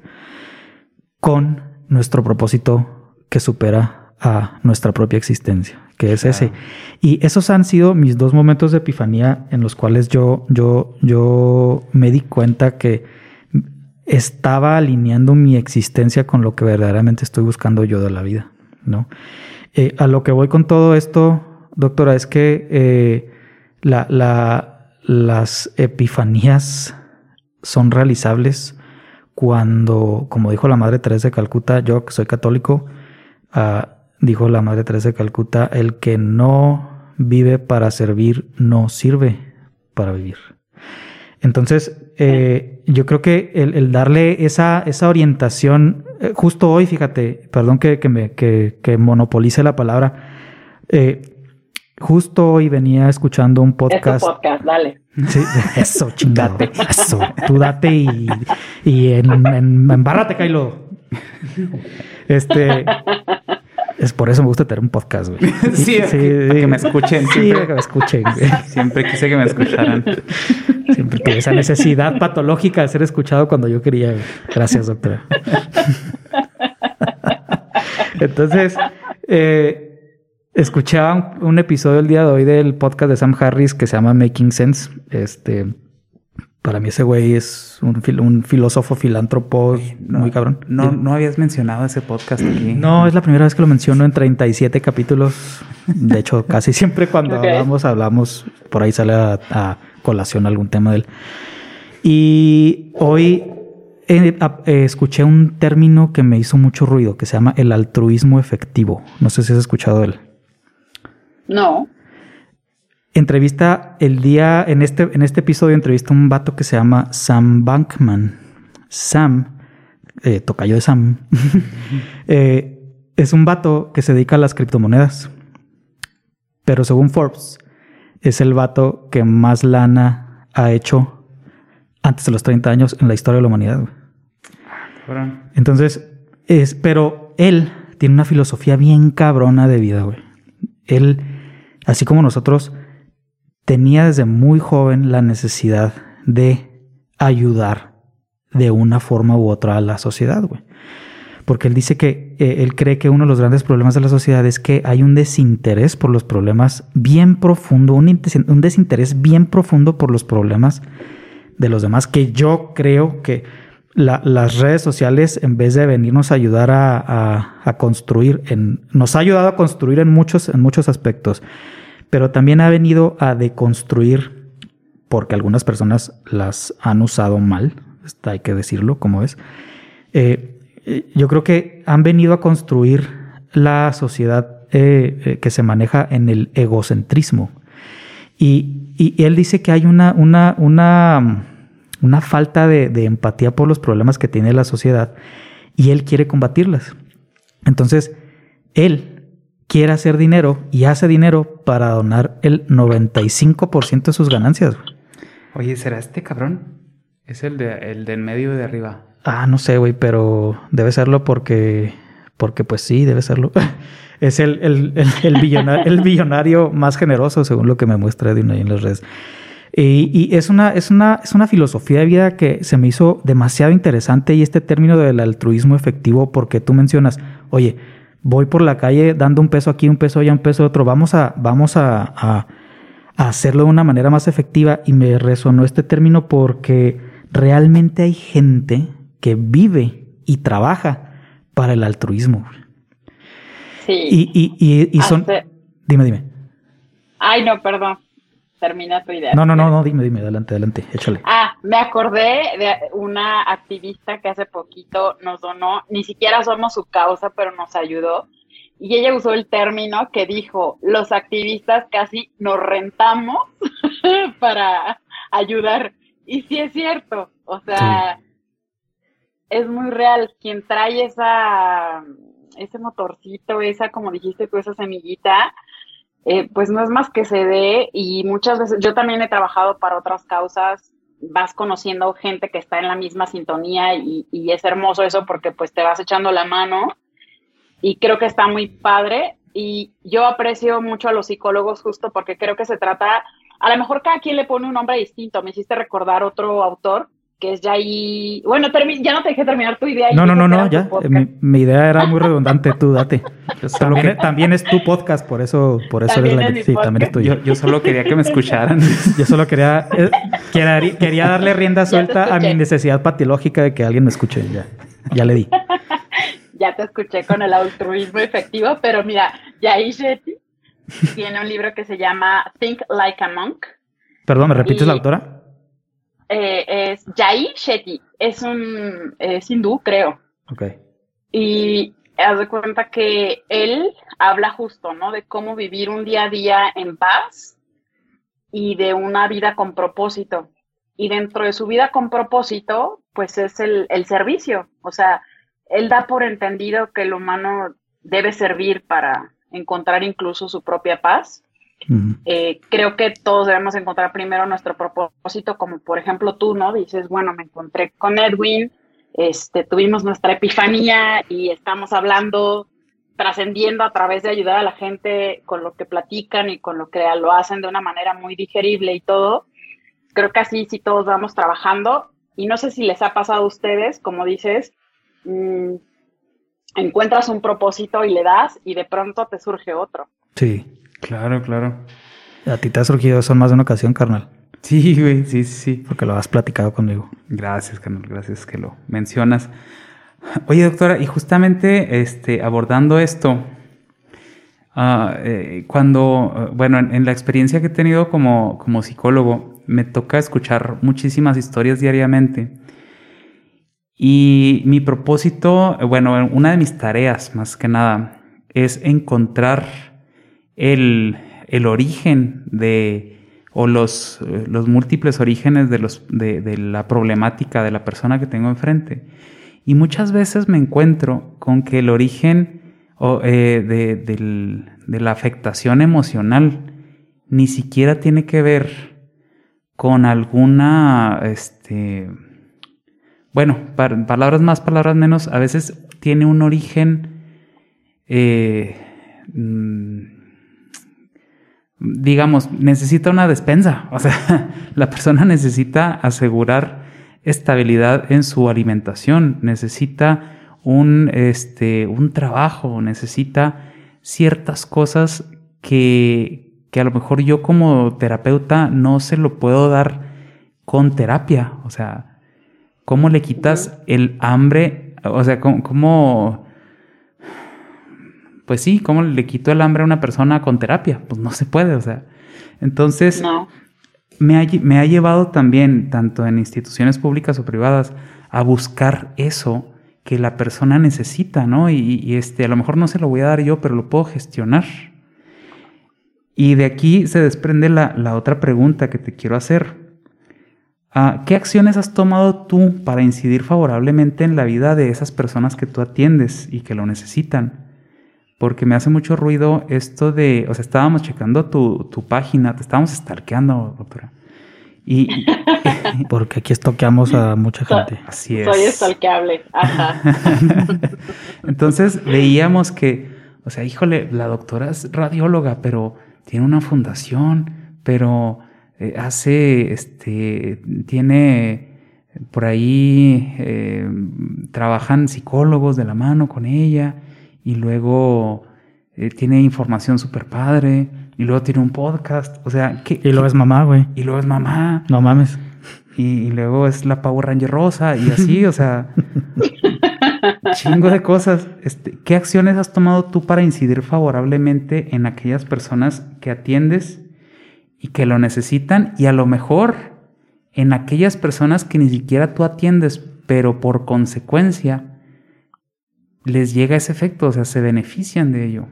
con nuestro propósito que supera a nuestra propia existencia, que es ese. Y esos han sido mis dos momentos de epifanía en los cuales yo, yo, yo me di cuenta que estaba alineando mi existencia con lo que verdaderamente estoy buscando yo de la vida, ¿no? Eh, a lo que voy con todo esto, doctora, es que eh, las epifanías son realizables cuando, como dijo la Madre Teresa de Calcuta, yo que soy católico, ah, dijo la Madre Teresa de Calcuta, el que no vive para servir no sirve para vivir. Entonces, eh, yo creo que el, darle esa, esa orientación, eh, justo hoy, fíjate, perdón que, me, que, monopolice la palabra, eh, justo hoy venía escuchando un podcast. podcast, dale. Sí, eso, chingate, eso. Tú date y, y en, en, embárrate, Kylo. Este, es por eso me gusta tener un podcast, güey. Sí, sí, que me escuchen. Sí, que me escuchen. Siempre quise que me escucharan. Siempre tuve esa necesidad patológica de ser escuchado cuando yo quería. Gracias, doctora. Entonces, eh, escuchaba un episodio el día de hoy del podcast de Sam Harris que se llama Making Sense. Este, para mí ese güey es un, un filósofo filántropo muy cabrón. No, no habías mencionado ese podcast aquí. No, es la primera vez que lo menciono en 37 capítulos. De hecho, casi siempre cuando hablamos, hablamos, por ahí sale a, colación algún tema de él. Y hoy eh, escuché un término que me hizo mucho ruido, que se llama el altruismo efectivo. No sé si has escuchado de él. No entrevista el día, en este, en este episodio entrevista un vato que se llama Sam Bankman. Sam, eh, tocayo de Sam, eh, es un vato que se dedica a las criptomonedas. Pero según Forbes, es el vato que más lana ha hecho antes de los 30 años en la historia de la humanidad. Entonces, es, pero él tiene una filosofía bien cabrona de vida, güey. Él, así como nosotros, tenía desde muy joven la necesidad de ayudar de una forma u otra a la sociedad, güey. Porque él dice que eh, él cree que uno de los grandes problemas de la sociedad es que hay un desinterés por los problemas bien profundo, un, desinterés bien profundo por los problemas de los demás, que yo creo que las redes sociales, en vez de venirnos a ayudar a, construir, nos ha ayudado a construir en muchos, en muchos aspectos pero también ha venido a deconstruir, porque algunas personas las han usado mal, hay que decirlo como es. Eh, eh, yo creo que han venido a construir la sociedad eh, que se maneja en el egocentrismo. Y, él dice que hay una, una, una, una falta de, de empatía por los problemas que tiene la sociedad y él quiere combatirlas. Entonces, él quiere hacer dinero y hace dinero para donar el 95% de sus ganancias. Oye, ¿será este cabrón? Es el de el del medio de arriba. Ah, no sé, güey, pero debe serlo porque porque pues sí, debe serlo. es el, el, el, billonario, más generoso, según lo que me muestra Edwin ahí en las redes. Y, y, es, una, es, una, es una filosofía de vida que se me hizo demasiado interesante y este término del altruismo efectivo, porque tú mencionas, oye, voy por la calle dando un peso aquí, un peso allá, un peso otro. Vamos a, vamos a, a hacerlo de una manera más efectiva y me resonó este término porque realmente hay gente que vive y trabaja para el altruismo. Sí. Y, y, y, y son... Hace- Dime, dime. Ay, no, perdón. Termina tu idea. No, no, no, no, dime, dime, adelante, adelante, échale. Ah, me acordé de una activista que hace poquito nos donó, ni siquiera somos su causa, pero nos ayudó. Y ella usó el término que dijo, los activistas casi nos rentamos para ayudar. Y sí es cierto, o sea, es muy real. Quien trae esa, ese motorcito, esa, como dijiste tú, esa semillita, eh, pues no es más que se dé y muchas veces yo también he trabajado para otras causas, vas conociendo gente que está en la misma sintonía y, y es hermoso eso porque pues te vas echando la mano y creo que está muy padre y yo aprecio mucho a los psicólogos justo porque creo que se trata, a lo mejor cada quien le pone un nombre distinto, me hiciste recordar otro autor que es Jai, bueno, termi- ya no te dejé terminar tu idea. No, no, no, no, ya. podcast. Mi, mi idea era muy redundante, tú date. Yo solo, También, que- también es tu podcast, por eso, por eso eres la es Sí, también es tuyo. yo, yo solo quería que me escucharan. Yo solo quería, eh, quería, quería darle rienda Ya suelta a mi necesidad patológica de que alguien me escuche. Ya, ya le di. ya te escuché con el altruismo efectivo, pero mira, Jai Shetty tiene un libro que se llama Think Like a Monk. Perdón, ¿me repites Y- la autora? Eh, es Jai Shetty, es un es hindú, creo. Ok. Y haz de cuenta que él habla justo, ¿no? De cómo vivir un día a día en paz y de una vida con propósito. Y dentro de su vida con propósito, pues es el, el servicio. O sea, él da por entendido que el humano debe servir para encontrar incluso su propia paz. Eh, creo que todos debemos encontrar primero nuestro propósito, como por ejemplo tú, ¿no? Dices, bueno, me encontré con Edwin, este, tuvimos nuestra epifanía y estamos hablando, trascendiendo a través de ayudar a la gente con lo que platican y con lo que lo hacen de una manera muy digerible y todo. Creo que así sí todos vamos trabajando y no sé si les ha pasado a ustedes, como dices, mm, encuentras un propósito y le das y de pronto te surge otro. Sí. Claro, claro. A ti te ha surgido eso en más de una ocasión, carnal. Sí, güey, sí, sí. Porque lo has platicado conmigo. Gracias, carnal, gracias que lo mencionas. Oye, doctora, y justamente este, abordando esto, ah, eh, cuando, bueno, en, en la experiencia que he tenido como, como psicólogo, me toca escuchar muchísimas historias diariamente. Y mi propósito, bueno, una de mis tareas más que nada, es encontrar el, el origen de, o los, los múltiples orígenes de, los, de, de la problemática de la persona que tengo enfrente. Y muchas veces me encuentro con que el origen o, eh, de, de la afectación emocional ni siquiera tiene que ver con alguna, este, bueno, palabras más, palabras menos, a veces tiene un origen, eh, mm, digamos, necesita una despensa. O sea, la persona necesita asegurar estabilidad en su alimentación, necesita un, este, un trabajo, necesita ciertas cosas que, que a lo mejor yo como terapeuta no se lo puedo dar con terapia. O sea, ¿cómo le quitas el hambre? O sea, ¿cómo, cómo pues sí, ¿cómo le quito el hambre a una persona con terapia? Pues no se puede, o sea. Entonces, No. me ha, lle- me ha llevado también, tanto en instituciones públicas o privadas, a buscar eso que la persona necesita, ¿no? Y, y, este, a lo mejor no se lo voy a dar yo, pero lo puedo gestionar. Y de aquí se desprende la, la otra pregunta que te quiero hacer. Ah, ¿Qué acciones has tomado tú para incidir favorablemente en la vida de esas personas que tú atiendes y que lo necesitan? Porque me hace mucho ruido esto de, o sea, estábamos checando tu, tu página, te estábamos stalkeando, doctora. Y, y- Porque aquí estoqueamos a mucha gente. así es. Soy stalkeable. Ajá. Entonces veíamos que, o sea, híjole, la doctora es radióloga, pero tiene una fundación, pero eh, hace, este, tiene por ahí, eh, trabajan psicólogos de la mano con ella y luego eh, tiene información súper padre, Y luego tiene un podcast. O sea, ¿qué, Y luego es mamá, güey. Y luego es mamá. No mames. Y, y luego es la Power Ranger rosa. Y así, o sea. chingo de cosas. Este, ¿Qué acciones has tomado tú para incidir favorablemente en aquellas personas que atiendes y que lo necesitan? Y a lo mejor en aquellas personas que ni siquiera tú atiendes, pero por consecuencia les llega ese efecto, o sea, se benefician de ello.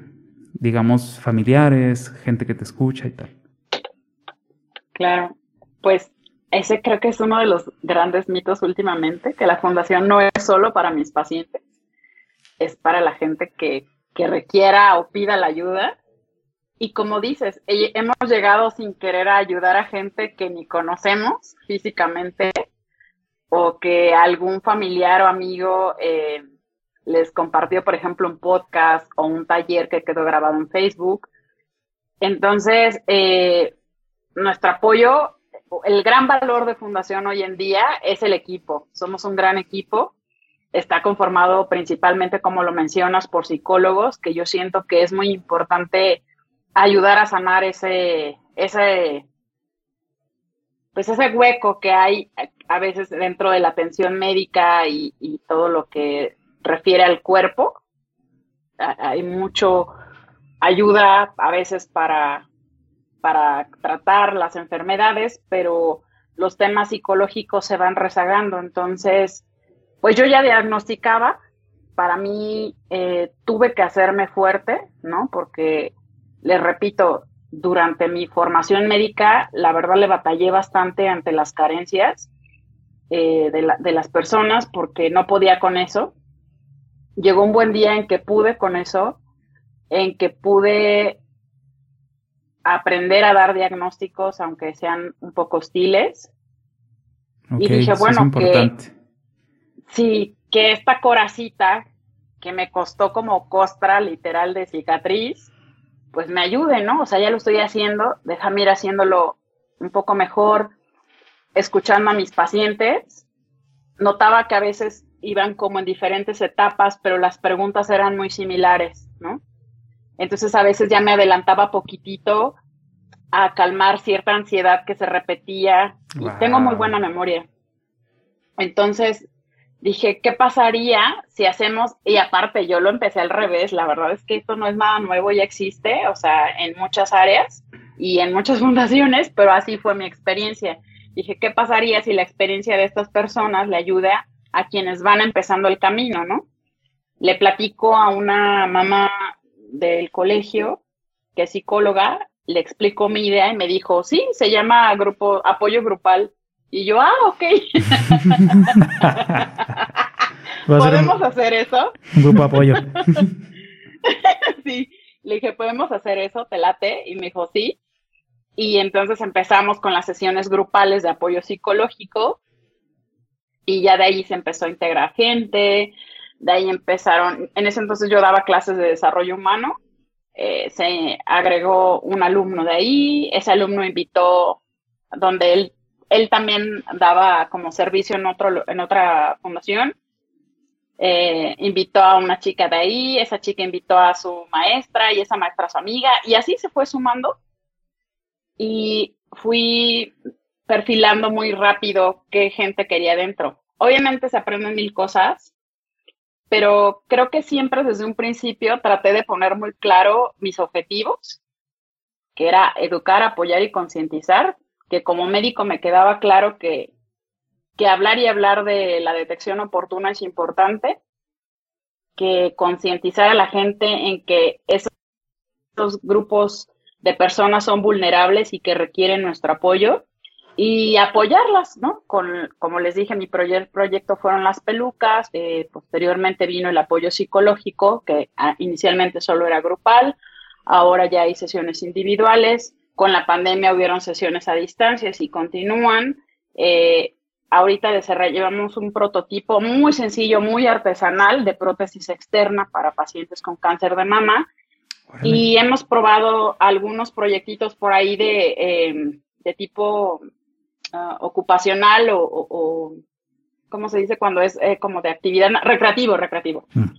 Digamos, familiares, gente que te escucha y tal. Claro, pues ese creo que es uno de los grandes mitos últimamente, que la fundación no es solo para mis pacientes, es para la gente que, que requiera o pida la ayuda. Y como dices, hemos llegado sin querer a ayudar a gente que ni conocemos físicamente o que algún familiar o amigo eh, les compartió, por ejemplo, un podcast o un taller que quedó grabado en Facebook. Entonces, eh, nuestro apoyo, el gran valor de Fundación hoy en día es el equipo. Somos un gran equipo. Está conformado principalmente, como lo mencionas, por psicólogos, que yo siento que es muy importante ayudar a sanar ese, ese, pues ese hueco que hay a veces dentro de la atención médica y, y todo lo que refiere al cuerpo. Hay mucho ayuda a veces para, para tratar las enfermedades, pero los temas psicológicos se van rezagando. Entonces, pues yo ya diagnosticaba, para mí eh, tuve que hacerme fuerte, ¿no? Porque, les repito, durante mi formación médica, la verdad le batallé bastante ante las carencias eh, de, la, de las personas porque no podía con eso llegó un buen día en que pude con eso, en que pude aprender a dar diagnósticos, aunque sean un poco hostiles. y dije, bueno, que sí, que esta coracita que me costó como costra literal de cicatriz, pues me ayude, ¿no? O sea, ya lo estoy haciendo, déjame ir haciéndolo un poco mejor, escuchando a mis pacientes. Notaba que a veces iban como en diferentes etapas, pero las preguntas eran muy similares, ¿no? Entonces a veces ya me adelantaba poquitito a calmar cierta ansiedad que se repetía y tengo muy buena memoria. Entonces dije, ¿qué pasaría si hacemos? Y aparte yo lo empecé al revés, la verdad es que esto no es nada nuevo, ya existe, o sea, en muchas áreas y en muchas fundaciones, pero así fue mi experiencia. Dije, ¿qué pasaría si la experiencia de estas personas le ayuda a quienes van empezando el camino, ¿no? Le platico a una mamá del colegio que es psicóloga, le explico mi idea y me dijo, sí, se llama grupo apoyo grupal. Y yo, ah, ok. ¿Podemos hacer eso? Un grupo apoyo. sí, le dije, ¿podemos hacer eso? ¿Te late? Y me dijo, sí. Y entonces empezamos con las sesiones grupales de apoyo psicológico y ya de ahí se empezó a integrar gente, de ahí empezaron, en ese entonces yo daba clases de desarrollo humano, eh, se agregó un alumno de ahí, ese alumno invitó, donde él, él también daba como servicio en, otro, en otra fundación, eh, invitó a una chica de ahí, esa chica invitó a su maestra y esa maestra a su amiga, y así se fue sumando. Y fui perfilando muy rápido qué gente quería dentro. Obviamente se aprenden mil cosas, pero creo que siempre desde un principio traté de poner muy claro mis objetivos, que era educar, apoyar y concientizar, que como médico me quedaba claro que, que hablar y hablar de la detección oportuna es importante, que concientizar a la gente en que esos grupos de personas son vulnerables y que requieren nuestro apoyo y apoyarlas, ¿no? Con, como les dije, mi proyecto fueron las pelucas, eh, posteriormente vino el apoyo psicológico, que ah, inicialmente solo era grupal, ahora ya hay sesiones individuales, con la pandemia hubieron sesiones a distancia y continúan. Eh, ahorita llevamos un prototipo muy sencillo, muy artesanal de prótesis externa para pacientes con cáncer de mama. Y hemos probado algunos proyectitos por ahí de, eh, de tipo uh, ocupacional o, o, o, ¿cómo se dice cuando es eh, como de actividad? Recreativo, recreativo. Mm.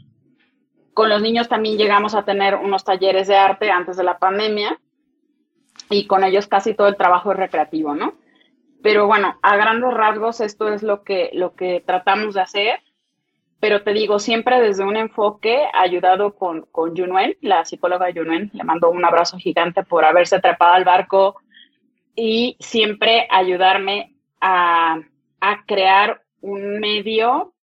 Con los niños también llegamos a tener unos talleres de arte antes de la pandemia y con ellos casi todo el trabajo es recreativo, ¿no? Pero bueno, a grandes rasgos esto es lo que, lo que tratamos de hacer, pero te digo, siempre desde un enfoque ayudado con, con Yunuen, la psicóloga Yunuen, le mando un abrazo gigante por haberse trepado al barco y siempre ayudarme a, a crear un medio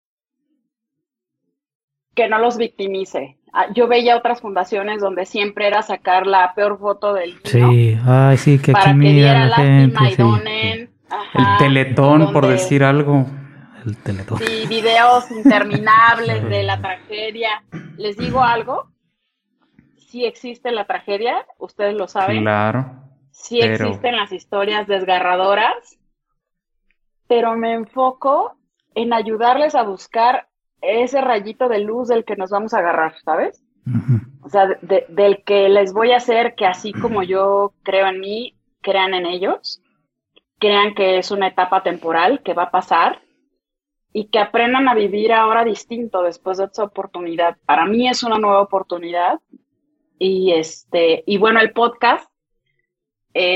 que no los victimice. Ah, yo veía otras fundaciones donde siempre era sacar la peor foto del niño. Sí, ay, sí, que para aquí que mira diera la lástima gente. y sí, donen. El teletón, por decir algo. El teletón. Sí, videos interminables de la tragedia. Les digo algo, sí existe la tragedia, ustedes lo saben. Claro. Sí pero- existen las historias desgarradoras, pero me enfoco en ayudarles a buscar ese rayito de luz del que nos vamos a agarrar, ¿sabes? Ujú. O sea, de- del que les voy a hacer que así como yo creo en mí, crean en ellos, crean que es una etapa temporal que va a pasar y que aprendan a vivir ahora distinto después de esa oportunidad. Para mí es una nueva oportunidad y este y bueno el podcast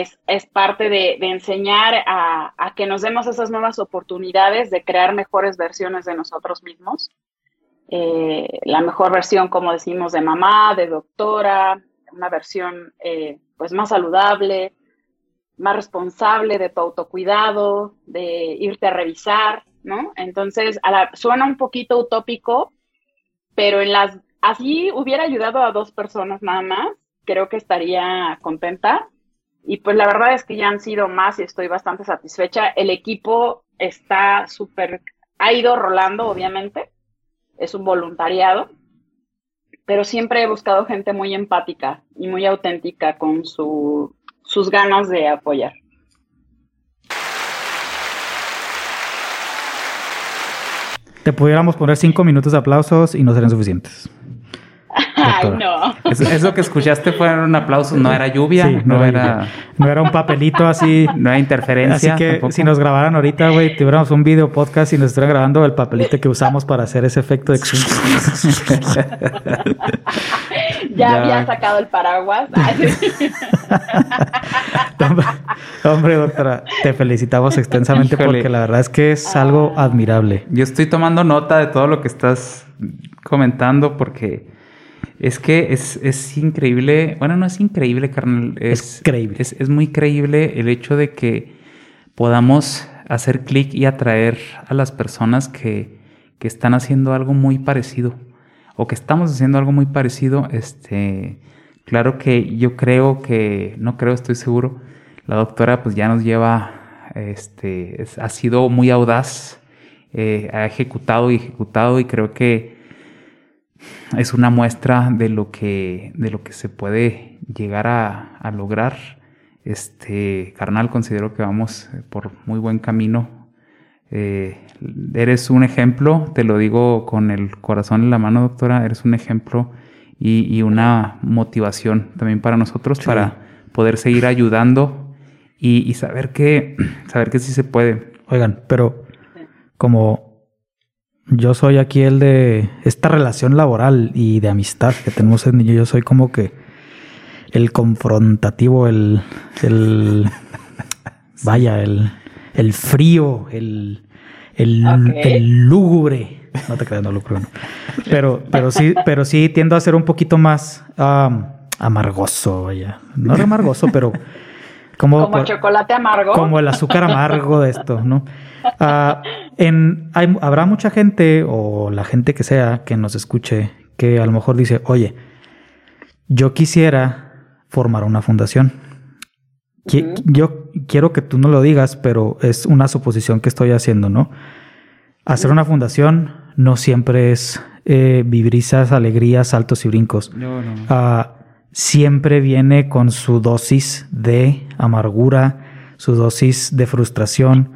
es, es parte de, enseñar a, a que nos demos esas nuevas oportunidades de crear mejores versiones de nosotros mismos eh, la mejor versión, como decimos, de mamá, de doctora, una versión eh, pues más saludable, más responsable de tu autocuidado, de irte a revisar, ¿no? Entonces, a la- suena un poquito utópico, pero en las así hubiera ayudado a dos personas nada más, creo que estaría contenta. Y pues la verdad es que ya han sido más y estoy bastante satisfecha. El equipo está súper, ha ido rolando, obviamente es un voluntariado, pero siempre he buscado gente muy empática y muy auténtica con su, sus ganas de apoyar. Te pudiéramos poner cinco minutos de aplausos y no serían suficientes. Ay, no. Eso, eso que escuchaste fueron aplausos, no era lluvia, Sí, no, no era, No era un papelito así. no era interferencia. Así que tampoco. si nos grabaran ahorita, güey, tuviéramos un video podcast y nos estuvieran grabando el papelito que usamos para hacer ese efecto de... Ya, Ya. había sacado el paraguas. Ay, hombre, hombre, doctora, te felicitamos extensamente Híjole. porque la verdad es que es algo admirable. Yo estoy tomando nota de todo lo que estás comentando porque es que es, es increíble. Bueno, no es increíble, carnal. Es, Es creíble. Es, es muy creíble el hecho de que podamos hacer clic y atraer a las personas que, que están haciendo algo muy parecido o que estamos haciendo algo muy parecido. Este, claro que yo creo que, no creo, estoy seguro, la doctora pues ya nos lleva, este, es- ha sido muy audaz, eh, ha ejecutado y ejecutado y creo que es una muestra de lo que, de lo que se puede llegar a, a lograr. Este, carnal, considero que vamos eh, por muy buen camino. Eh, eres un ejemplo, te lo digo con el corazón en la mano, doctora, eres un ejemplo y, y una motivación también para nosotros Sí. para poder seguir ayudando y, y saber que, saber que sí se puede. Oigan, pero como yo soy aquí el de esta relación laboral y de amistad que tenemos en yo, yo soy como que el confrontativo, el, el vaya, el, el frío, el, el, lúgubre. No te creas, no lúgubre. no. Pero, pero sí, pero sí tiendo a ser un poquito más am, amargoso, vaya. No amargoso, pero como, Como chocolate amargo. como el azúcar amargo de esto, ¿no? Ah, en, hay- habrá mucha gente, o la gente que sea, que nos escuche, que a lo mejor dice, oye, yo quisiera formar una fundación. Qui-. Yo quiero que tú no lo digas, pero es una suposición que estoy haciendo, ¿no? Hacer una fundación no siempre es eh, vibrisas, alegrías, saltos y brincos Yo no. ah, siempre viene con su dosis de amargura, su dosis de frustración,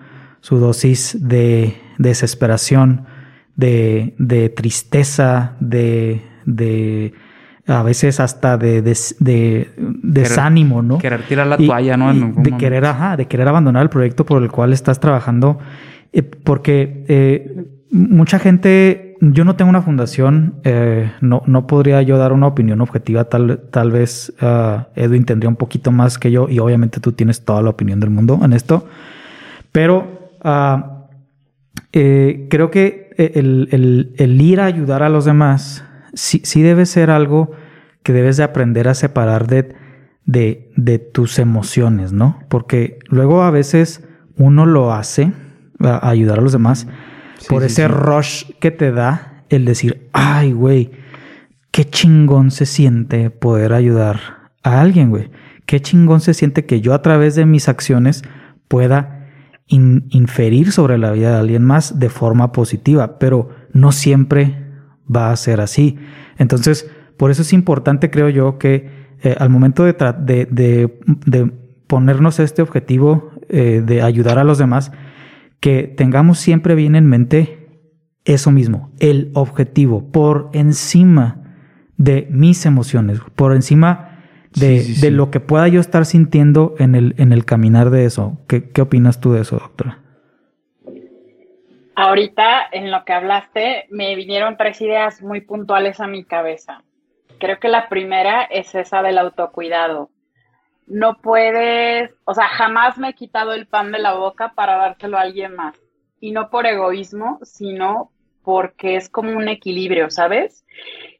su dosis de desesperación, de, de tristeza, de, de a veces hasta de, de desánimo, ¿no? Querer tirar la Y- toalla, ¿no? En de querer, ajá, de querer abandonar el proyecto por el cual estás trabajando, eh, porque eh, mucha gente yo no tengo una fundación, eh, no, no podría yo dar una opinión objetiva, tal, tal vez uh, Edwin tendría un poquito más que yo y obviamente tú tienes toda la opinión del mundo en esto, pero uh, eh, creo que el, el, el, ir a ayudar a los demás sí, sí, debe ser algo que debes de aprender a separar de, de, de tus emociones, ¿no? Porque luego a veces uno lo hace, a ayudar a los demás, por ese rush que te da el decir, ay, güey, qué chingón se siente poder ayudar a alguien, güey. Qué chingón se siente que yo a través de mis acciones pueda inferir sobre la vida de alguien más de forma positiva, pero no siempre va a ser así. Entonces, por eso es importante, creo yo, que eh, al momento de, de, de, ponernos este objetivo eh, de ayudar a los demás, que tengamos siempre bien en mente eso mismo, el objetivo, por encima de mis emociones, por encima de, de lo que pueda yo estar sintiendo en el, en el caminar de eso. ¿Qué, ¿Qué opinas tú de eso, doctora? Ahorita, en lo que hablaste, me vinieron tres ideas muy puntuales a mi cabeza. Creo que la primera es esa del autocuidado no puedes, o sea, jamás me he quitado el pan de la boca para dárselo a alguien más. Y no por egoísmo, sino porque es como un equilibrio, ¿sabes?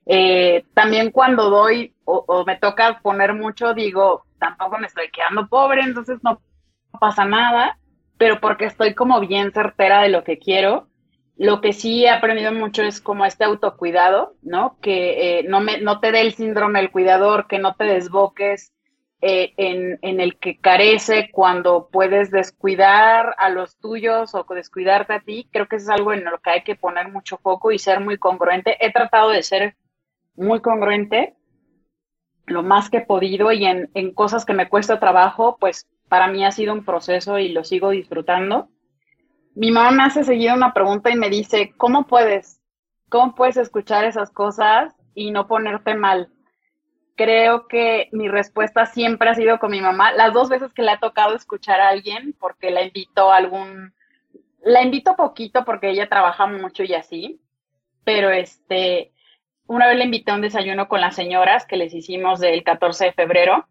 Eh, también cuando doy o, me toca poner mucho, digo, tampoco me estoy quedando pobre, entonces no pasa nada, pero porque estoy como bien certera de lo que quiero. Lo que sí he aprendido mucho es como este autocuidado, ¿no? Que eh, no, me, no te dé el síndrome del cuidador, que no te desboques, eh, en, el que carece cuando puedes descuidar a los tuyos o descuidarte a ti, creo que es algo en lo que hay que poner mucho foco y ser muy congruente. He tratado de ser muy congruente lo más que he podido y en, cosas que me cuesta trabajo, pues para mí ha sido un proceso y lo sigo disfrutando. Mi mamá me hace seguir una pregunta y me dice, ¿cómo puedes? ¿Cómo puedes escuchar esas cosas y no ponerte mal? creo que mi respuesta siempre ha sido con mi mamá. Las dos veces que le ha tocado escuchar a alguien, porque la invito a algún, la invito poquito porque ella trabaja mucho y así, pero este, una vez le invité a un desayuno con las señoras que les hicimos del 14 de febrero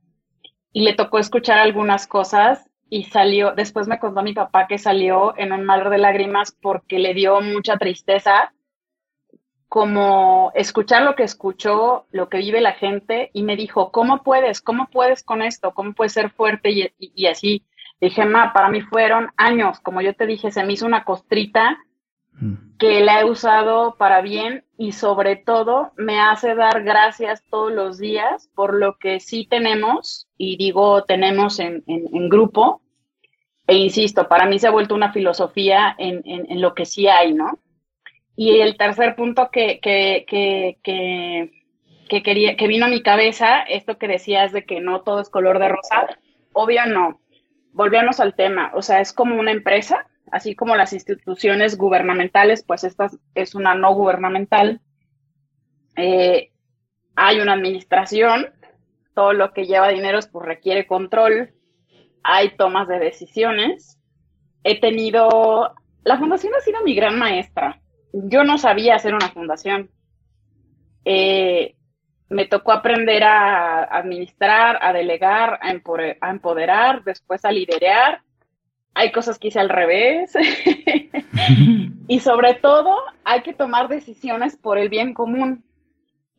y le tocó escuchar algunas cosas y salió, después me contó mi papá que salió en un mar de lágrimas porque le dio mucha tristeza como escuchar lo que escuchó, lo que vive la gente y me dijo, ¿cómo puedes? ¿Cómo puedes con esto? ¿Cómo puedes ser fuerte? Y, así dije, ma, para mí fueron años, como yo te dije, se me hizo una costrita. Que la he usado para bien y sobre todo me hace dar gracias todos los días por lo que sí tenemos y digo tenemos en, grupo e insisto, para mí se ha vuelto una filosofía en, en lo que sí hay, ¿no? Y el tercer punto que, que, que, que, quería, que vino a mi cabeza, esto que decías de que no todo es color de rosa, obvio no. Volvemos al tema, o sea, es como una empresa, así como las instituciones gubernamentales, pues esta es una no gubernamental. Eh, hay una administración, todo lo que lleva dinero pues requiere control, hay tomas de decisiones. He tenido, la fundación ha sido mi gran maestra, yo no sabía hacer una fundación. Eh, me tocó aprender a administrar, a delegar, a empoderar, después a liderar. Hay cosas que hice al revés. y sobre todo, hay que tomar decisiones por el bien común.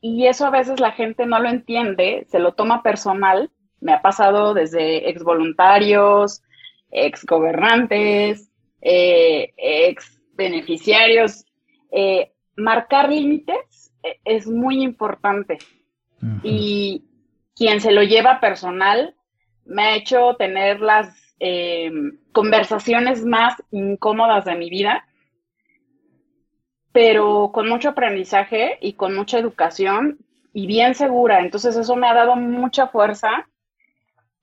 Y eso a veces la gente no lo entiende, se lo toma personal. Me ha pasado desde ex voluntarios, ex gobernantes, eh, ex beneficiarios eh, marcar límites eh, es muy importante. Y quien se lo lleva personal me ha hecho tener las eh, conversaciones más incómodas de mi vida, pero con mucho aprendizaje y con mucha educación y bien segura. Entonces eso me ha dado mucha fuerza.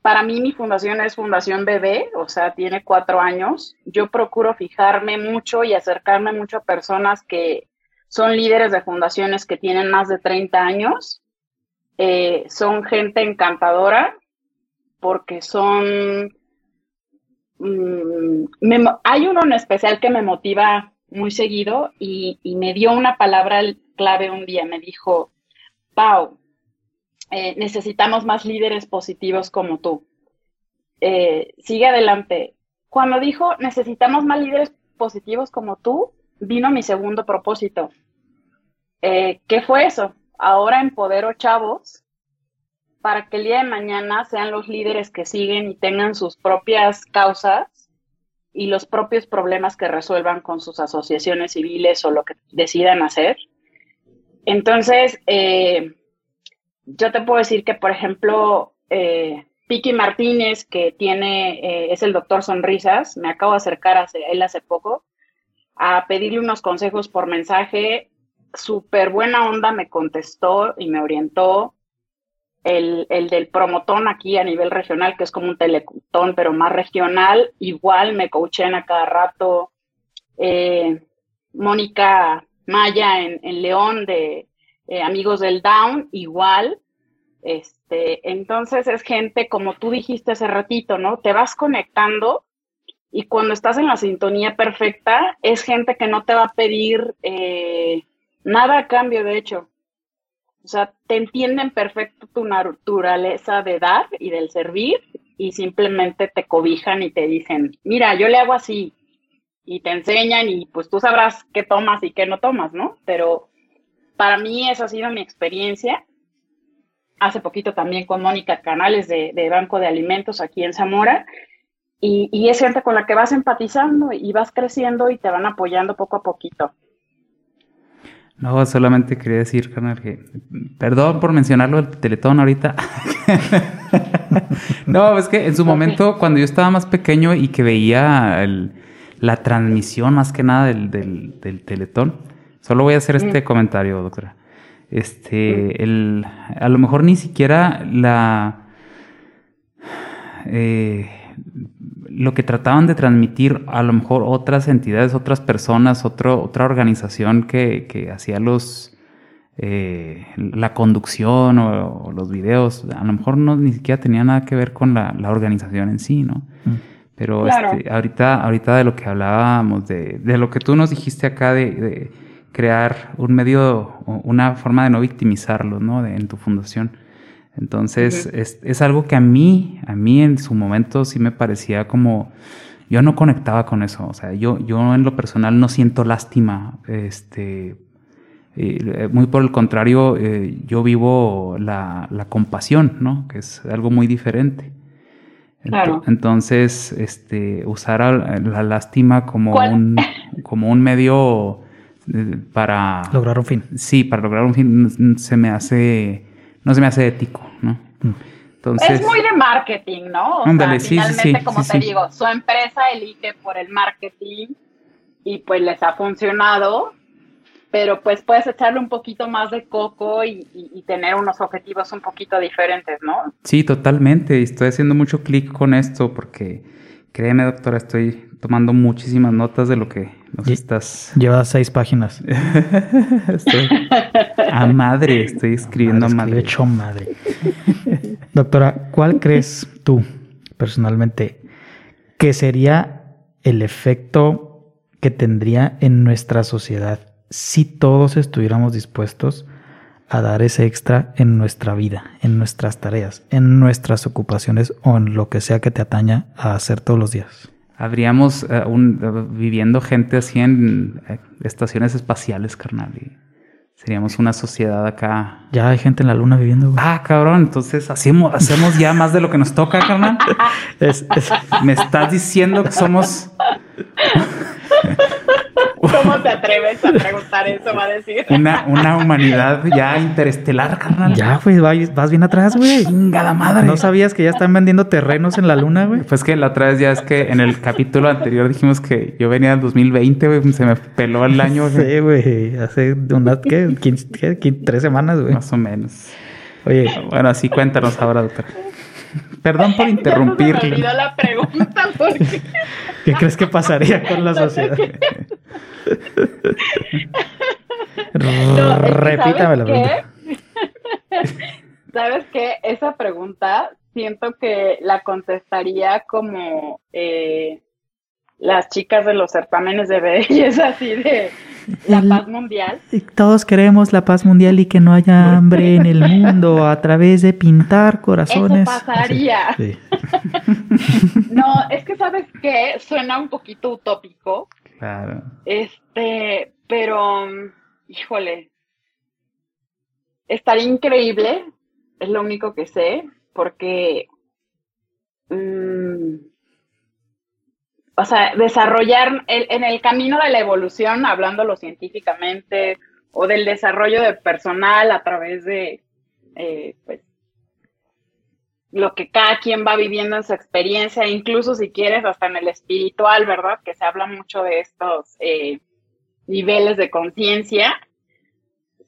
Para mí mi fundación es Fundación Bebé, o sea, tiene cuatro años. Yo procuro fijarme mucho y acercarme mucho a personas que son líderes de fundaciones que tienen más de 30 años. Eh, son gente encantadora porque son... Mm, hay uno en especial que me motiva muy seguido y, me dio una palabra clave un día. Me dijo, Pau, eh, necesitamos más líderes positivos como tú. Eh, sigue adelante. Cuando dijo, necesitamos más líderes positivos como tú, vino mi segundo propósito. Eh, ¿Qué fue eso? Ahora empodero chavos para que el día de mañana sean los líderes que siguen y tengan sus propias causas y los propios problemas que resuelvan con sus asociaciones civiles o lo que decidan hacer. Entonces, eh, yo te puedo decir que, por ejemplo, eh, Piki Martínez, que tiene, eh, es el doctor Sonrisas, me acabo de acercar a él hace poco a pedirle unos consejos por mensaje. Súper buena onda me contestó y me orientó el, del promotón aquí a nivel regional, que es como un telecutón, pero más regional, igual me coachean a cada rato. Eh, Mónica Maya en, León de eh, Amigos del Down, igual. Este, entonces es gente, como tú dijiste hace ratito, ¿no? Te vas conectando y cuando estás en la sintonía perfecta, es gente que no te va a pedir eh, nada a cambio, de hecho. O sea, te entienden perfecto tu naturaleza de dar y del servir y simplemente te cobijan y te dicen, mira, yo le hago así y te enseñan y pues tú sabrás qué tomas y qué no tomas, ¿no? Pero para mí esa ha sido mi experiencia. Hace poquito también con Mónica Canales de, Banco de Alimentos aquí en Zamora. Y, y es gente con la que vas empatizando y vas creciendo y te van apoyando poco a poquito. No, solamente quería decir, carnal, que perdón por mencionarlo del Teletón ahorita. no, es que en su momento, cuando yo estaba más pequeño y que veía la transmisión más que nada del, Teletón, solo voy a hacer este mm. comentario, doctora. Este, mm. el, a lo mejor ni siquiera la... Eh, lo que trataban de transmitir a lo mejor otras entidades, otras personas, otro, otra organización que, hacía los eh, la conducción o, los videos, a lo mejor no ni siquiera tenía nada que ver con la, organización en sí, ¿no? Mm. Pero este, ahorita, ahorita de lo que hablábamos, de, de lo que tú nos dijiste acá de, crear un medio, una forma de no victimizarlos, ¿no? en tu fundación. Entonces, es, algo que a mí, a mí en su momento sí me parecía como, yo no conectaba con eso, o sea, yo, yo en lo personal no siento lástima, este, eh, muy por el contrario, eh, yo vivo la, compasión, ¿no? Que es algo muy diferente. Claro. Entonces, este, usar la lástima como un, como un medio eh, para... Lograr un fin. Sí, para lograr un fin se me hace no se me hace ético, ¿no? Entonces, es muy de marketing, ¿no? O sea, finalmente, como te digo, su empresa elige por el marketing y pues les ha funcionado, pero pues puedes echarle un poquito más de coco y, tener unos objetivos un poquito diferentes, ¿no? Sí, totalmente. Estoy haciendo mucho clic con esto porque, créeme, doctora, estoy tomando muchísimas notas de lo que nos estás. Lleva seis páginas. estoy a madre, estoy escribiendo a madre. hecho madre. Doctora, ¿cuál crees tú personalmente que sería el efecto que tendría en nuestra sociedad si todos estuviéramos dispuestos a dar ese extra en nuestra vida, en nuestras tareas, en nuestras ocupaciones o en lo que sea que te ataña a hacer todos los días? Habríamos eh, un, eh, viviendo gente así en eh, estaciones espaciales, carnal. Y seríamos una sociedad acá. Ya hay gente en la luna viviendo. Ah, cabrón. Entonces hacemos, hacemos ya más de lo que nos toca, carnal. Me estás diciendo que somos ¿Cómo te atreves a preguntar eso? Va a decir. Una, una humanidad ya interestelar, carnal. Ya, güey, vas bien atrás, güey. Chingada madre. ¿No sabías que ya están vendiendo terrenos en la luna, güey? Pues que la otra vez ya es que en el capítulo anterior dijimos que yo venía del 2020, güey. Se me peló el año, güey. Sí, güey. Hace unas, ¿qué? ¿qué? ¿Tres semanas, güey? Más o menos. Oye. Bueno, así cuéntanos ahora, doctor. Perdón por interrumpirle. me la pregunta porque... ¿Qué crees que pasaría con la sociedad? Repítame la pregunta. ¿Sabes qué? Esa pregunta siento que la contestaría como eh, las chicas de los certámenes de belleza, así de la paz mundial. Todos queremos la paz mundial y que no haya hambre en el mundo a través de pintar corazones. Eso pasaría. no, es que sabes que suena un poquito utópico. Claro. Este, pero, híjole, estaría increíble, es lo único que sé, porque mm, o sea, desarrollar en el camino de la evolución, hablándolo científicamente, o del desarrollo de personal a través de, eh, pues, lo que cada quien va viviendo en su experiencia, incluso si quieres, hasta en el espiritual, ¿verdad? Que se habla mucho de estos eh, niveles de conciencia.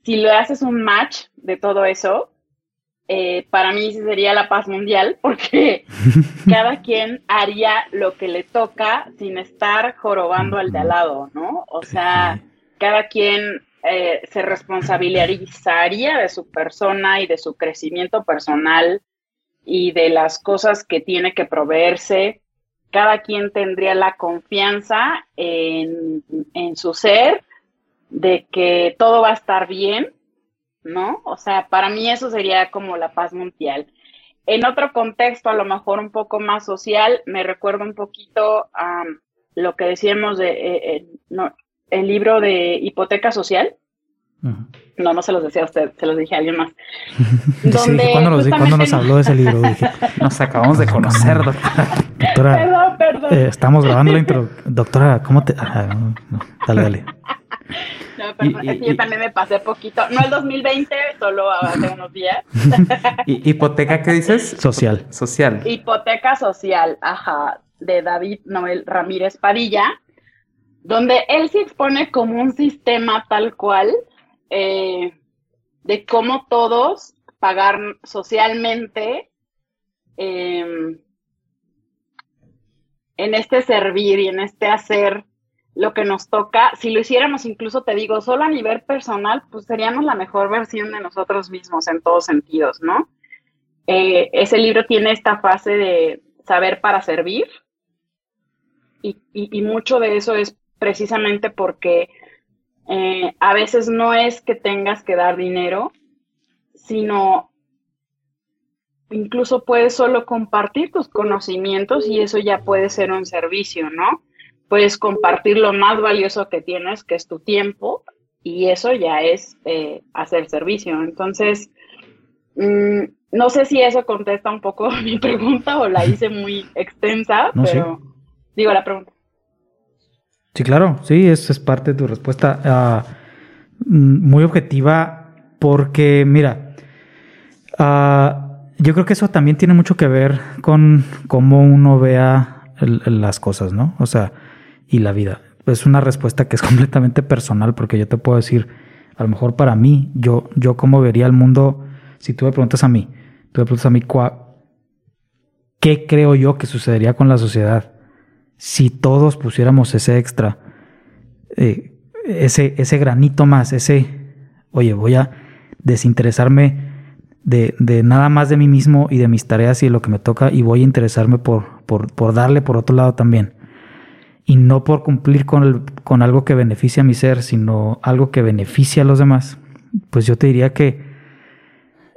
Si le haces un match de todo eso, eh, para mí sería la paz mundial, porque cada quien haría lo que le toca sin estar jorobando al de al lado, ¿no? O sea, cada quien eh, se responsabilizaría de su persona y de su crecimiento personal y de las cosas que tiene que proveerse. Cada quien tendría la confianza en, en su ser de que todo va a estar bien ¿no? O sea, para mí eso sería como la paz mundial. En otro contexto, a lo mejor un poco más social, me recuerdo un poquito a lo que decíamos de eh, eh, el libro de hipoteca social. No, no se los decía a usted, se los dije a alguien más. ¿cuándo, nos, habló de ese libro? nos acabamos de conocer, doctora. perdón, perdón. Eh, estamos grabando la intro. Doctora, ¿cómo te...? Ah, dale, dale. No, pero es que yo también me pasé poquito. No el 2020, solo hace unos días. ¿Hipoteca qué dices? Social. Social. Hipoteca social, ajá, de David Noel Ramírez Padilla, donde él se expone como un sistema tal cual eh, de cómo todos pagar socialmente em, en este servir y en este hacer lo que nos toca, si lo hiciéramos incluso, te digo, solo a nivel personal, pues seríamos la mejor versión de nosotros mismos en todos sentidos, ¿no? Eh, ese libro tiene esta fase de saber para servir y, mucho de eso es precisamente porque eh, a veces no es que tengas que dar dinero, sino incluso puedes solo compartir tus conocimientos y eso ya puede ser un servicio, ¿no? puedes compartir lo más valioso que tienes, que es tu tiempo, y eso ya es eh, hacer servicio. Entonces, mm, no sé si eso contesta un poco mi pregunta o la hice muy extensa, pero digo la pregunta. Sí, claro, sí, eso es parte de tu respuesta. Ah, mm, muy objetiva, porque mira, ah, yo creo que eso también tiene mucho que ver con cómo uno vea las cosas, ¿no? O sea, y la vida. Es una respuesta que es completamente personal porque yo te puedo decir, a lo mejor para mí, yo, yo cómo vería el mundo, si tú me preguntas a mí, tú me preguntas a mí, ¿qué creo yo que sucedería con la sociedad si todos pusiéramos ese extra, eh, ese, ese granito más, ese, oye, voy a desinteresarme de, de, nada más de mí mismo y de mis tareas y de lo que me toca y voy a interesarme por, por, por darle por otro lado también. Y no por cumplir con, con algo que beneficia a mi ser, sino algo que beneficia a los demás, pues yo te diría que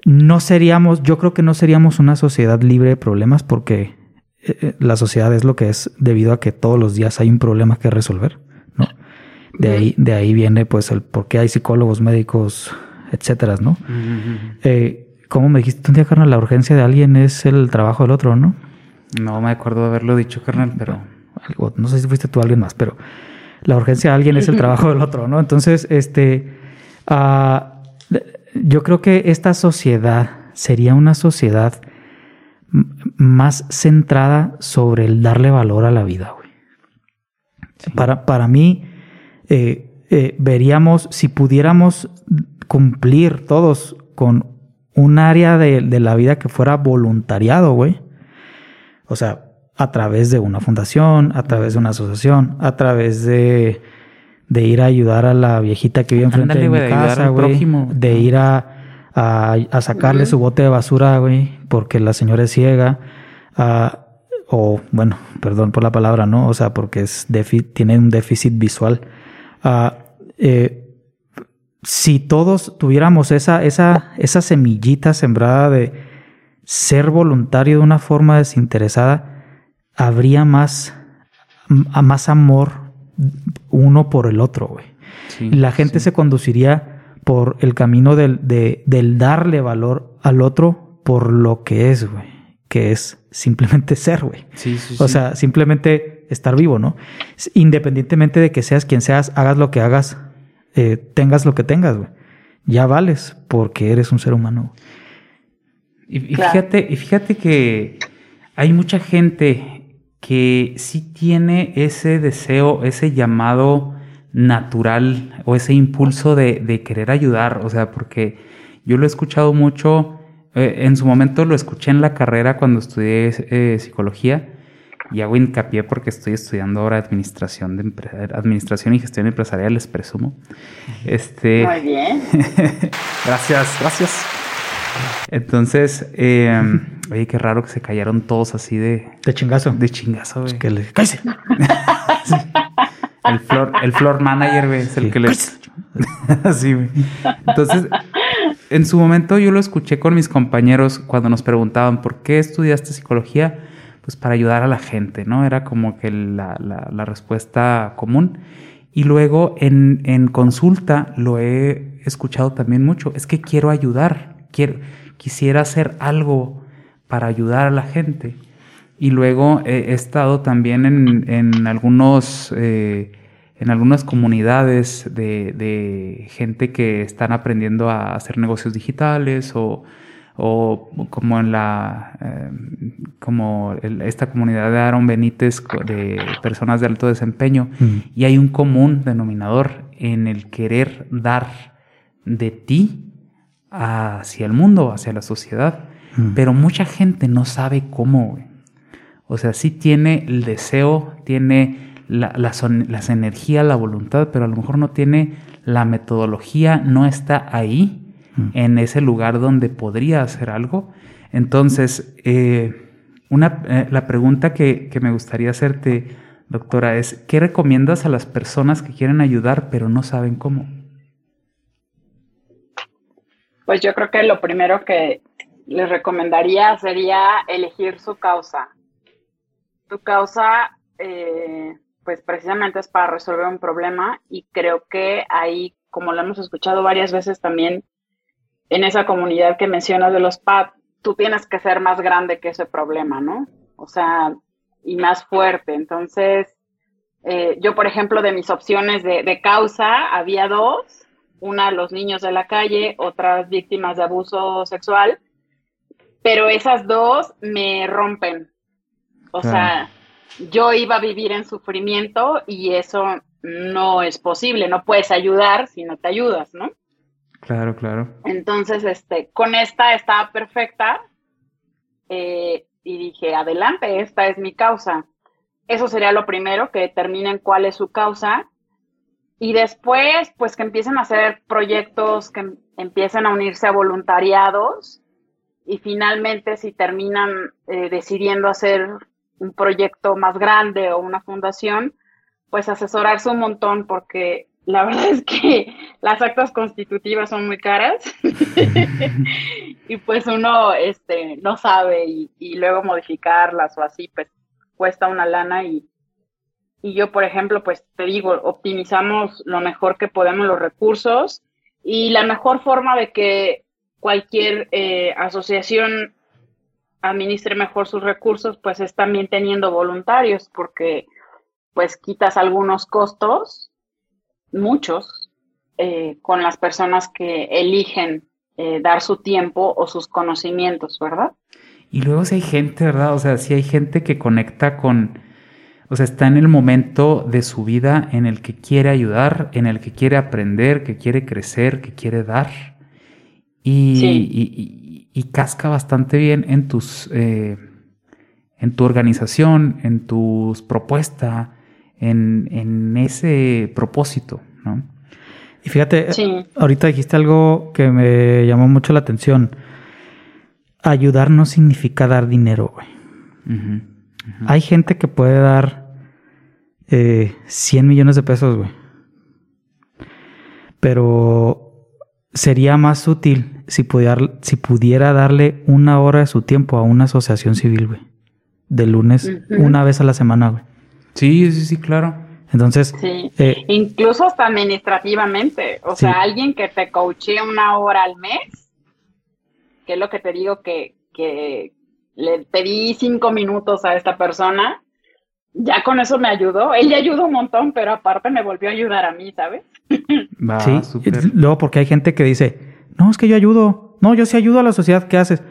no seríamos, yo creo que no seríamos una sociedad libre de problemas porque eh, eh, la sociedad es lo que es debido a que todos los días hay un problema que resolver, ¿no? De ahí, de ahí viene pues el por qué hay psicólogos, médicos, etcétera, ¿no? Eh, como me dijiste un día, carnal, la urgencia de alguien es el trabajo del otro, ¿no? No me acuerdo de haberlo dicho, carnal, pero no sé si fuiste tú alguien más, pero la urgencia de alguien es el trabajo del otro, ¿no? Entonces, este, ah, yo creo que esta sociedad sería una sociedad más centrada sobre el darle valor a la vida, güey. Para, para mí, eh, eh, veríamos, si pudiéramos cumplir todos con un área de, de la vida que fuera voluntariado, güey. O sea, a través de una fundación, a través de una asociación, a través de, de ir a ayudar a la viejita que vive enfrente de mi casa, güey. De ir a, a, sacarle su bote de basura, güey, porque la señora es ciega. o bueno, perdón por la palabra, ¿no? O sea, porque es tiene un déficit visual. Ah, eh, si todos tuviéramos esa, esa, esa semillita sembrada de ser voluntario de una forma desinteresada, habría más, más amor uno por el otro, güey. la gente se conduciría por el camino del, del darle valor al otro por lo que es, güey. Que es simplemente ser, güey. o sea, simplemente estar vivo, ¿no? Independientemente de que seas quien seas, hagas lo que hagas, eh, tengas lo que tengas, güey. Ya vales porque eres un ser humano. Y, fíjate, y fíjate que hay mucha gente que sí tiene ese deseo, ese llamado natural o ese impulso de, querer ayudar. O sea, porque yo lo he escuchado mucho, eh, en su momento lo escuché en la carrera cuando estudié eh, psicología y hago hincapié porque estoy estudiando ahora administración de administración y gestión empresarial, les presumo. Este, Muy bien. gracias, gracias. Entonces, eh, oye, qué raro que se callaron todos así de... De chingazo. De chingazo, güey. que le... ¡Cállese! El floor, el floor manager, güey, es el que le... así, güey. Entonces, en su momento yo lo escuché con mis compañeros cuando nos preguntaban, ¿por qué estudiaste psicología? Pues para ayudar a la gente, ¿no? Era como que la, respuesta común. Y luego en, en consulta lo he escuchado también mucho. Es que quiero ayudar quisiera hacer algo para ayudar a la gente. Y luego he, estado también en, algunos, eh, en algunas comunidades de, gente que están aprendiendo a hacer negocios digitales o, como en la eh, como esta comunidad de Aaron Benítez de personas de alto desempeño y hay un común denominador en el querer dar de ti hacia el mundo, hacia la sociedad. Mm. Pero mucha gente no sabe cómo, O sea, sí tiene el deseo, tiene la, las energías, la voluntad, pero a lo mejor no tiene la metodología, no está ahí, mm. en ese lugar donde podría hacer algo. Entonces, eh, una, eh, la pregunta que, que me gustaría hacerte, doctora, es, ¿qué recomiendas a las personas que quieren ayudar pero no saben cómo? Pues yo creo que lo primero que les recomendaría sería elegir su causa. Tu causa, eh, pues precisamente es para resolver un problema y creo que ahí, como lo hemos escuchado varias veces también, en esa comunidad que mencionas de los PAD, tú tienes que ser más grande que ese problema, ¿no? O sea, y más fuerte. Entonces, eh, yo, por ejemplo, de mis opciones de, de causa, había dos una los niños de la calle, otras víctimas de abuso sexual, pero esas dos me rompen. O sea, yo iba a vivir en sufrimiento y eso no es posible, no puedes ayudar si no te ayudas, ¿no? Claro, claro. Entonces, este, con esta estaba perfecta eh, y dije, adelante, esta es mi causa. Eso sería lo primero, que determinen cuál es su causa y después, pues que empiecen a hacer proyectos, que empiecen a unirse a voluntariados y finalmente si terminan eh, decidiendo hacer un proyecto más grande o una fundación, pues asesorarse un montón porque la verdad es que las actas constitutivas son muy caras y pues uno este, no sabe y, luego modificarlas o así, pues cuesta una lana y, y yo, por ejemplo, pues te digo, optimizamos lo mejor que podemos los recursos y la mejor forma de que cualquier eh, asociación administre mejor sus recursos, pues es también teniendo voluntarios, porque pues quitas algunos costos, muchos, eh, con las personas que eligen eh, dar su tiempo o sus conocimientos, ¿verdad? Y luego si hay gente, ¿verdad? O sea, si hay gente que conecta con o sea, está en el momento de su vida en el que quiere ayudar, en el que quiere aprender, que quiere crecer, que quiere dar. Y, y, casca bastante bien en tus eh, en tu organización, en tus propuestas, en, en, ese propósito, ¿no? Y fíjate, ahorita dijiste algo que me llamó mucho la atención. Ayudar no significa dar dinero, güey. Hay gente que puede dar eh, 100 millones de pesos, güey. Pero sería más útil si pudiera, si pudiera darle una hora de su tiempo a una asociación civil, güey. De lunes, una vez a la semana, güey. Sí, sí, sí, claro. Entonces, Sí. eh, Incluso hasta administrativamente. O Sí. sea, alguien que te coachee una hora al mes, que es lo que te digo que, que le pedí cinco minutos a esta persona, ya con eso me ayudó. Él ya ayudó un montón, pero aparte me volvió a ayudar a mí, ¿sabes? Va, sí. súper. Luego, porque hay gente que dice, no, es que yo ayudo. No, yo sí ayudo a la sociedad. ¿Qué haces?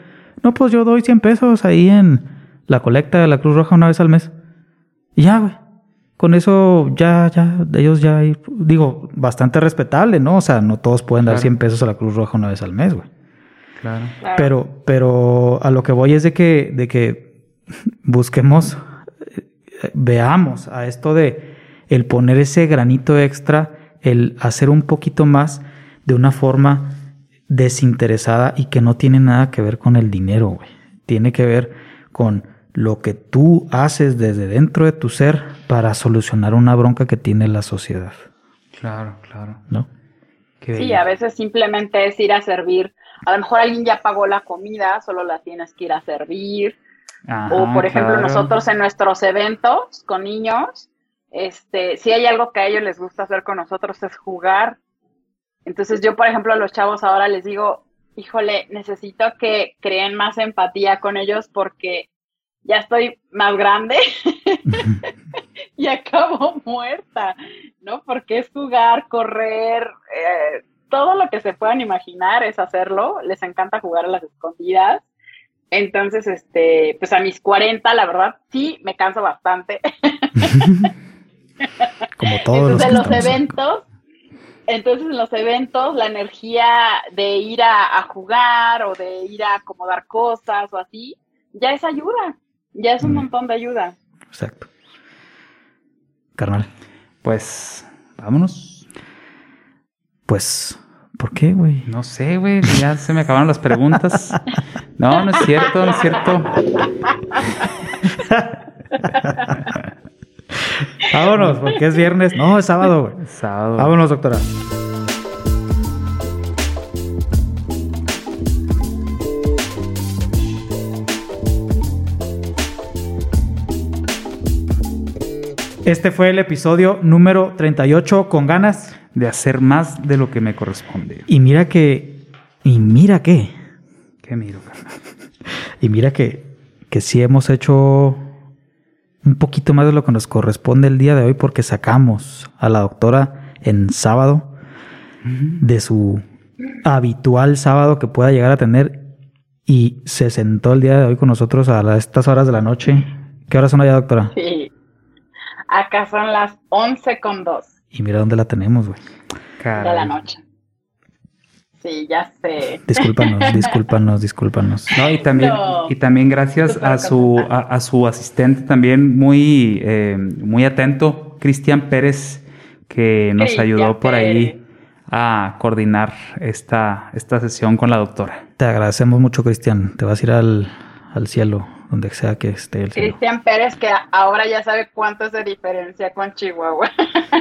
No, pues yo doy 100 pesos ahí en la colecta de la Cruz Roja una vez al mes. Y ya, güey. Con eso ya, ya, ellos ya, hay- digo, bastante respetable, ¿no? O sea, no todos pueden dar Claro. 100 pesos a la Cruz Roja una vez al mes, güey. Claro. Claro. Pero, pero a lo que voy es de que, de que busquemos, veamos a esto de el poner ese granito extra, el hacer un poquito más de una forma desinteresada y que no tiene nada que ver con el dinero, güey. Tiene que ver con lo que tú haces desde dentro de tu ser para solucionar una bronca que tiene la sociedad, Claro, claro. ¿no? Qué Sí, bello. a veces simplemente es ir a servir. A lo mejor alguien ya pagó la comida, solo la tienes que ir a servir. Ajá, O por ejemplo, claro. nosotros en nuestros eventos con niños, este, si hay algo que a ellos les gusta hacer con nosotros es jugar. Entonces yo, por ejemplo, a los chavos ahora les digo, híjole, necesito que creen más empatía con ellos porque ya estoy más grande y acabo muerta, ¿no? Porque es jugar, correr, eh, todo lo que se puedan imaginar es hacerlo. Les encanta jugar a las escondidas. Entonces, este, pues a mis 40, la verdad, sí, me canso bastante. Como todos los Entonces, que en los acá. eventos, entonces en los eventos, la energía de ir a, a jugar o de ir a acomodar cosas o así, ya es ayuda, ya es un Mm. montón de ayuda. Exacto. Carnal. Pues, vámonos. Pues, ¿por qué, güey? No sé, güey. Ya se me acabaron las preguntas. No, no es cierto, no es cierto. Vámonos, porque es viernes. No, es sábado, güey. Sábado. Vámonos, doctora. Este fue el episodio número 38 con ganas. De hacer más de lo que me corresponde. Y mira que. Y mira que. ¿Qué miro, carnal? Y mira que, que sí hemos hecho un poquito más de lo que nos corresponde el día de hoy porque sacamos a la doctora en sábado de su habitual sábado que pueda llegar a tener y se sentó el día de hoy con nosotros a las- estas horas de la noche. ¿Qué horas son allá, doctora? Sí. Acá son las 11 con 2 Y mira dónde la tenemos, güey. de la noche. Sí, ya sé. Discúlpanos, discúlpanos, discúlpanos. No, y también, No. y también gracias a su, a, a su asistente también muy, eh, muy atento, Cristian Pérez, que nos Cristian ayudó por ahí a coordinar esta, esta sesión con la doctora. Te agradecemos mucho, Cristian. Te vas a ir al, al cielo, donde sea que esté el. Cristian Pérez, que ahora ya sabe cuánto es de diferencia con Chihuahua.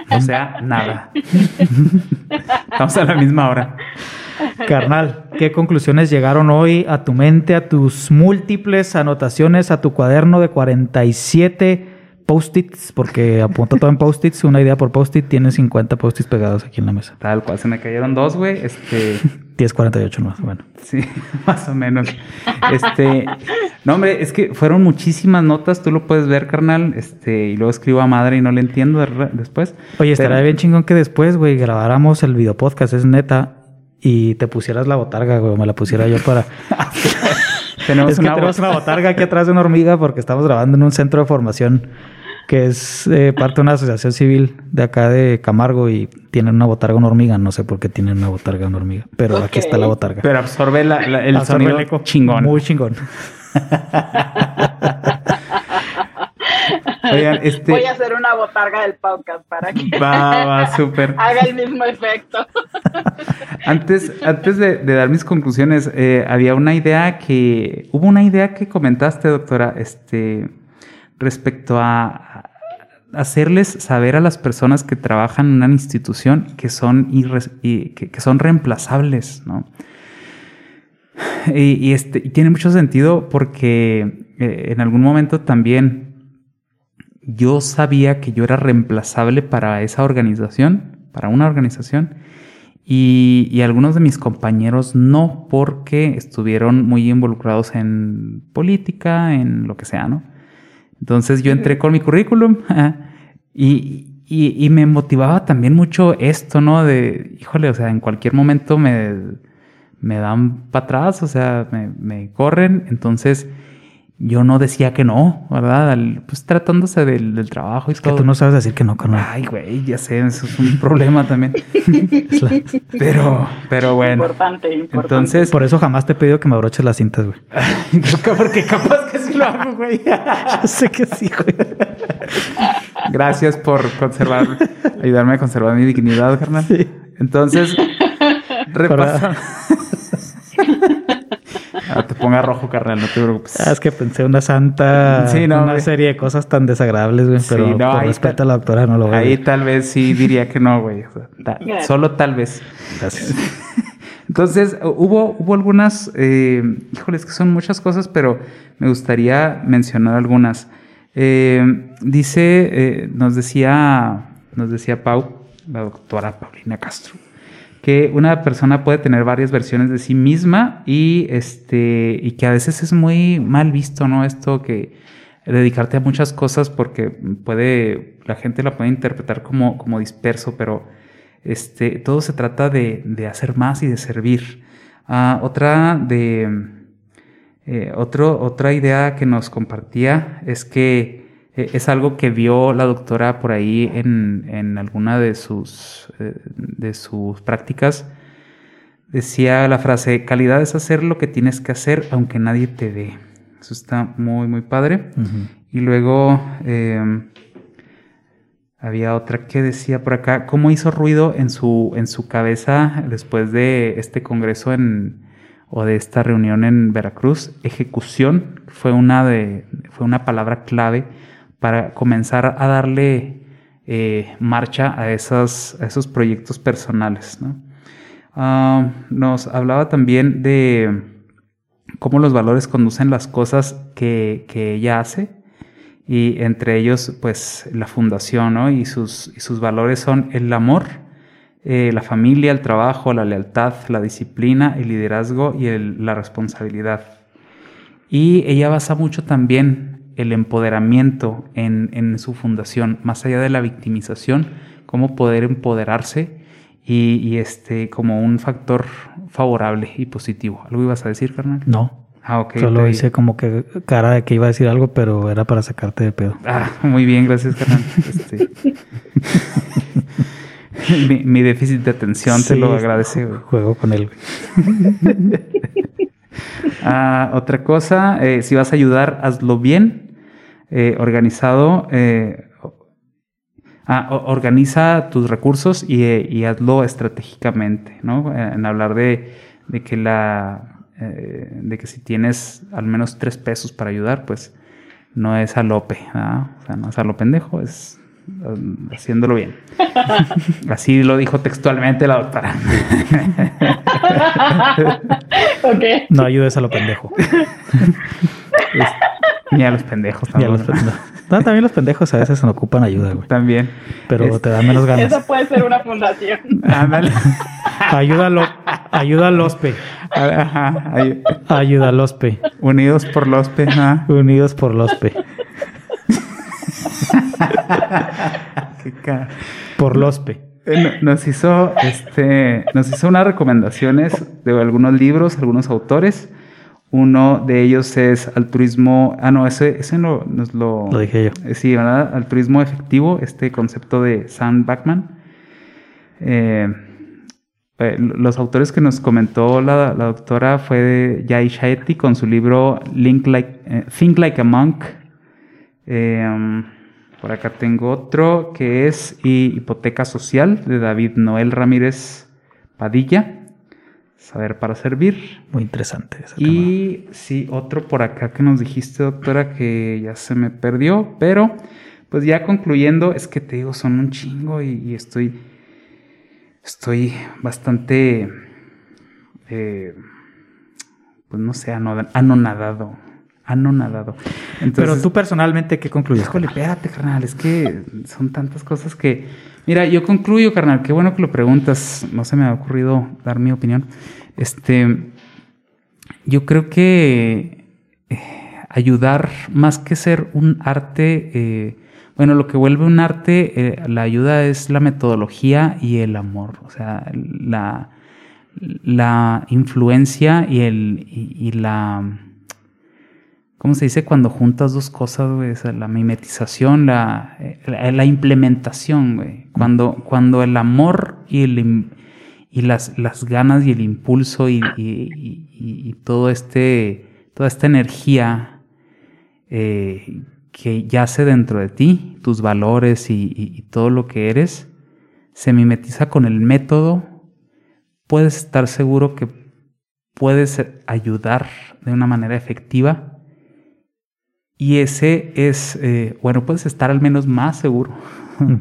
O sea, nada. Estamos a la misma hora. Carnal, ¿qué conclusiones llegaron hoy a tu mente, a tus múltiples anotaciones, a tu cuaderno de 47 post-its? Porque apunta todo en post-its, una idea por post-it, tienes 50 post-its pegados aquí en la mesa. Tal cual, se me cayeron dos, güey. Este, 10, 48 más, bueno. sí, más o menos. Este, no, hombre, es que fueron muchísimas notas, tú lo puedes ver, carnal. Este, y luego escribo a madre y no le entiendo de después. Oye, estaría bien chingón que después, güey, grabáramos el video podcast, es neta, y te pusieras la botarga, güey, o me la pusiera yo para... Tenemos es que una tenemos una botarga aquí atrás de una hormiga porque estamos grabando en un centro de formación que es eh, parte de una asociación civil de acá de Camargo y tienen una botarga, una hormiga. No sé por qué tienen una botarga, una hormiga, pero aquí está la botarga. Pero absorbe la- la- el Absorbe sonido eco. chingón. Muy chingón. Oigan, este. Voy a hacer una botarga del podcast para que Va, va, súper. haga el mismo efecto. Antes, antes de, de dar mis conclusiones, eh, había una idea que. Hubo una idea que comentaste, doctora, este. respecto a hacerles saber a las personas que trabajan en una institución que son, que, son reemplazables, ¿no? Y, este, tiene mucho sentido porque eh, en algún momento también yo sabía que yo era reemplazable para esa organización, para una organización, y, y, algunos de mis compañeros no, porque estuvieron muy involucrados en política, en lo que sea, ¿no? Entonces yo entré con mi currículum y, y, me motivaba también mucho esto, ¿no? De, híjole, o sea, en cualquier momento me, me dan para atrás, o sea, me, me corren, entonces yo no decía que no, ¿verdad? pues tratándose del, trabajo y es Que tú no sabes decir que no, carnal. Ay, güey, ya sé, eso es un problema también. pero, pero bueno. Importante, importante. Entonces. Por eso jamás te he pedido que me abroches las cintas, güey. Porque capaz que sí lo hago, güey. yo sé que sí, güey. Gracias por conservar, ayudarme a conservar mi dignidad, carnal. Sí. Entonces, repasa. Ah, te ponga rojo, carnal, no te preocupes. Ah, es que pensé una santa, sí, no, una serie de cosas tan desagradables, güey, pero no, por respeto a la doctora no lo veo. Ahí tal vez sí diría que no, güey. solo tal vez. Gracias. Entonces, hubo, hubo algunas, eh, híjoles, que son muchas cosas, pero me gustaría mencionar algunas. Eh, dice, eh, nos decía, nos decía Pau, la doctora Paulina Castro, que una persona puede tener varias versiones de sí misma y, este, y que a veces es muy mal visto, ¿no? Esto que dedicarte a muchas cosas porque puede, la gente la puede interpretar como, como disperso, pero este, todo se trata de, de hacer más y de servir. Ah, otra de, eh, otro, otra idea que nos compartía es que es algo que vio la doctora por ahí en, alguna de sus, eh, de sus prácticas. Decía la frase, calidad es hacer lo que tienes que hacer aunque nadie te ve. Eso está muy, muy padre. Y luego em, había otra que decía por acá, ¿cómo hizo ruido en su, en su cabeza después de este congreso en, o de esta reunión en Veracruz? Ejecución fue una, de, fue una palabra clave para comenzar a darle eh, marcha a esos, proyectos personales. Ah, nos hablaba también de cómo los valores conducen las cosas que, ella hace y entre ellos pues la fundación y, sus, sus valores son el amor, eh, la familia, el trabajo, la lealtad, la disciplina, el liderazgo y la responsabilidad. Y ella basa mucho también el empoderamiento en, su fundación, más allá de la victimización, cómo poder empoderarse y, este como un factor favorable y positivo. ¿Algo ibas a decir, carnal? No. Ah, ok. Solo hice como que cara de que iba a decir algo, pero era para sacarte de pedo. Ah, muy bien, gracias, carnal. Este, mi, déficit de atención te lo agradece. Juego con él. ah, otra cosa, eh, si vas a ayudar, hazlo bien eh, organizado, eh, ah, organiza tus recursos y, hazlo estratégicamente, ¿no? En hablar de, que la, eh, de que si tienes al menos tres pesos para ayudar, pues no es a lope, o sea, no es a lo pendejo, es um, haciéndolo bien. Así lo dijo textualmente la doctora. No ayudes a lo pendejo. Ni a los pendejos también. también los pendejos a veces se ocupan ayuda, güey. También. Pero te da menos ganas. Eso puede ser una fundación. Ándale. ayuda, ayuda al OSPE. Ajá. ayuda al OSPE. Unidos por los OSPE. Unidos por los OSPE. Qué por los OSPE. Eh, nos hizo, este, nos hizo unas recomendaciones de algunos libros, algunos autores. Uno de ellos es altruismo. Ah, no, ese, ese no, nos lo. Lo dije yo. Eh, sí, ¿verdad? Altruismo efectivo, este concepto de Sam Backman. Eh, eh, los autores que nos comentó la, doctora fue de Jai Shaeti con su libro Link like, Think Like a Monk. Um, por acá tengo otro que es Hipoteca Social de David Noel Ramírez Padilla. Saber para servir. Muy interesante. y sí, otro por acá que nos dijiste, doctora, que ya se me perdió, pero pues ya concluyendo, es que te digo, son un chingo y, estoy, estoy bastante, eh, pues no sé, anonadado. Anonadado. Pero tú personalmente, ¿qué concluyes? Híjole, espérate, carnal, es que son tantas cosas que... Mira, yo concluyo, carnal, qué bueno que lo preguntas, no se me ha ocurrido dar mi opinión. Este, yo creo que eh, ayudar, más que ser un arte, eh, bueno, lo que vuelve un arte, eh, la ayuda es la metodología y el amor, o sea, la, la influencia y, el, y, la... ¿Cómo se dice cuando juntas dos cosas, la mimetización, la, la, implementación. Cuando, cuando el amor y, el, y las, las ganas y el impulso y, y, todo este, toda esta energía eh, que yace dentro de ti, tus valores y, todo lo que eres, se mimetiza con el método, puedes estar seguro que puedes ayudar de una manera efectiva. Y ese es, eh, bueno, puedes estar al menos más seguro mm.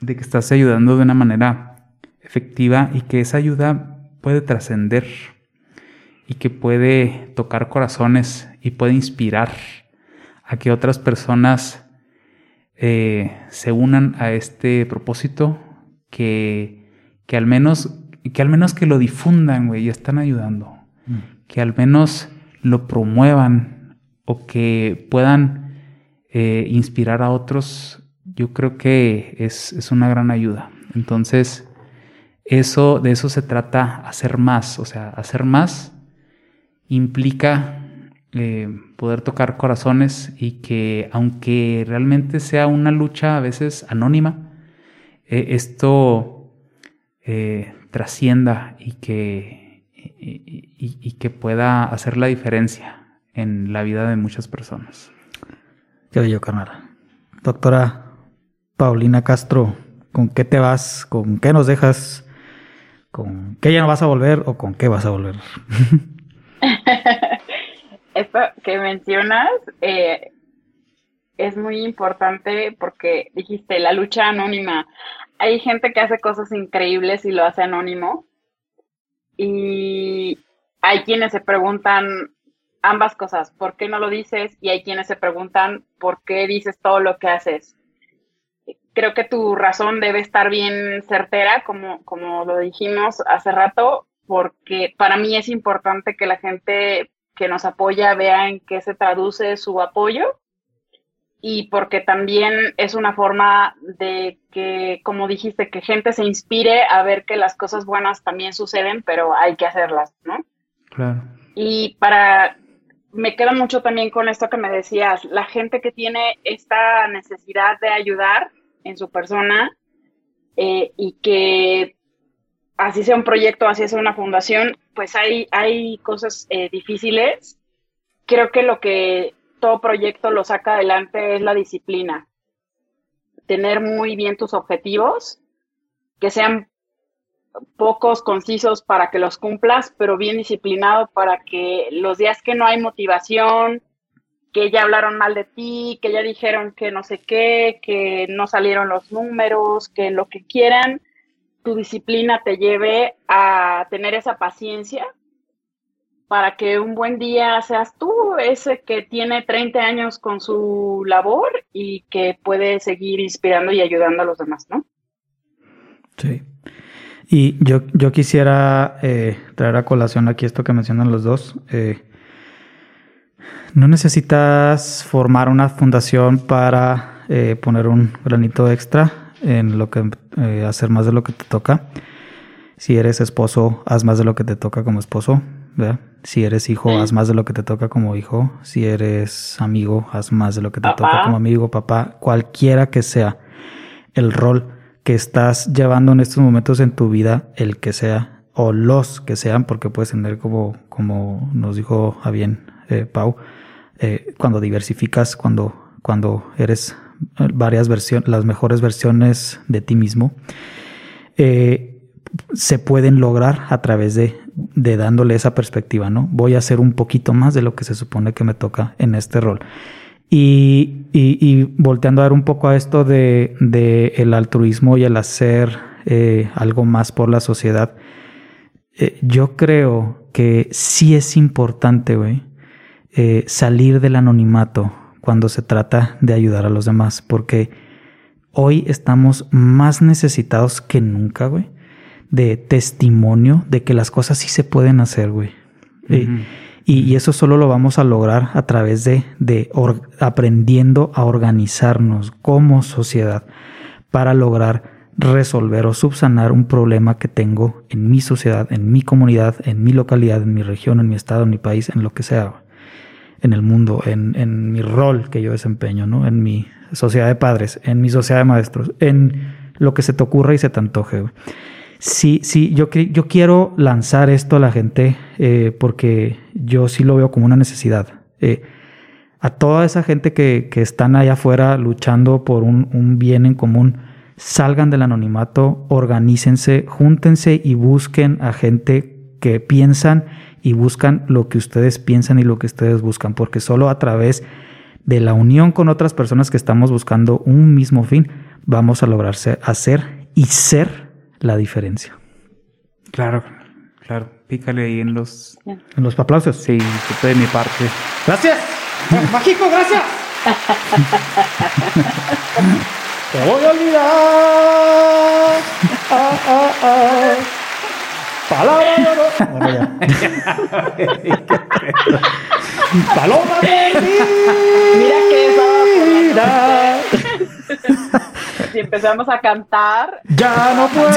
de que estás ayudando de una manera efectiva y que esa ayuda puede trascender y que puede tocar corazones y puede inspirar a que otras personas eh, se unan a este propósito, que, que, al menos que al menos que lo difundan, güey, y están ayudando, mm. que al menos lo promuevan o que puedan eh, inspirar a otros, yo creo que es, es, una gran ayuda. Entonces, eso, de eso se trata, hacer más, o sea, hacer más implica eh, poder tocar corazones y que aunque realmente sea una lucha a veces anónima, eh, esto trascienda y que, y, que pueda hacer la diferencia en la vida de muchas personas. Qué bello, carnal. Doctora Paulina Castro, ¿con qué te vas? ¿Con qué nos dejas? ¿Con qué ya no vas a volver o con qué vas a volver? esto que mencionas eh, es muy importante porque dijiste la lucha anónima. Hay gente que hace cosas increíbles y lo hace anónimo. Y hay quienes se preguntan ambas cosas, ¿por qué no lo dices? Y hay quienes se preguntan, ¿por qué dices todo lo que haces? Creo que tu razón debe estar bien certera, como, como lo dijimos hace rato, porque para mí es importante que la gente que nos apoya vea en qué se traduce su apoyo y porque también es una forma de que, como dijiste, que gente se inspire a ver que las cosas buenas también suceden, pero hay que hacerlas, ¿no? Claro. Y para, me queda mucho también con esto que me decías, la gente que tiene esta necesidad de ayudar en su persona eh, y que así sea un proyecto, así sea una fundación, pues hay, hay cosas eh, difíciles. Creo que lo que todo proyecto lo saca adelante es la disciplina. Tener muy bien tus objetivos, que sean pocos, concisos para que los cumplas, pero bien disciplinado para que los días que no hay motivación, que ya hablaron mal de ti, que ya dijeron que no sé qué, que no salieron los números, que lo que quieran, tu disciplina te lleve a tener esa paciencia para que un buen día seas tú ese que tiene 30 años con su labor y que puede seguir inspirando y ayudando a los demás, ¿no? Sí. Y yo, yo quisiera eh, traer a colación aquí esto que mencionan los dos. Eh, no necesitas formar una fundación para eh, poner un granito extra en lo que eh, hacer más de lo que te toca. Si eres esposo, haz más de lo que te toca como esposo. Si eres hijo, haz más de lo que te toca como hijo. Si eres amigo, haz más de lo que te toca como amigo, papá. Cualquiera que sea el rol que estás llevando en estos momentos en tu vida, el que sea, o los que sean, porque puedes tener como, como nos dijo a bien eh, Pau, eh, cuando diversificas, cuando, cuando eres varias versiones, las mejores versiones de ti mismo. Eh, se pueden lograr a través de, de dándole esa perspectiva, ¿no? Voy a hacer un poquito más de lo que se supone que me toca en este rol. Y, y, volteando a ver un poco a esto de, de el altruismo y el hacer eh, algo más por la sociedad, eh, yo creo que sí es importante, güey, eh, salir del anonimato cuando se trata de ayudar a los demás, porque hoy estamos más necesitados que nunca, güey, de testimonio de que las cosas sí se pueden hacer, güey. Y, eso solo lo vamos a lograr a través de, de aprendiendo a organizarnos como sociedad para lograr resolver o subsanar un problema que tengo en mi sociedad, en mi comunidad, en mi localidad, en mi región, en mi estado, en mi país, en lo que sea, en el mundo, en, en mi rol que yo desempeño, ¿no? En mi sociedad de padres, en mi sociedad de maestros, en lo que se te ocurra y se te antoje. Sí, sí, yo, yo quiero lanzar esto a la gente eh, porque yo sí lo veo como una necesidad. Eh, a toda esa gente que, que, están allá afuera luchando por un, un, bien en común, salgan del anonimato, organícense, júntense y busquen a gente que piensan y buscan lo que ustedes piensan y lo que ustedes buscan, porque solo a través de la unión con otras personas que estamos buscando un mismo fin, vamos a lograr hacer y ser la diferencia. Claro, claro. Pícale ahí en los... En los aplausos. Sí, de mi parte. ¡Gracias! ¡Mágico, gracias! Te voy a olvidar. Ah, ah, ah. Palabra de oro. Bueno. Paloma de Mira que estaba si empezamos a cantar. Ya no puedo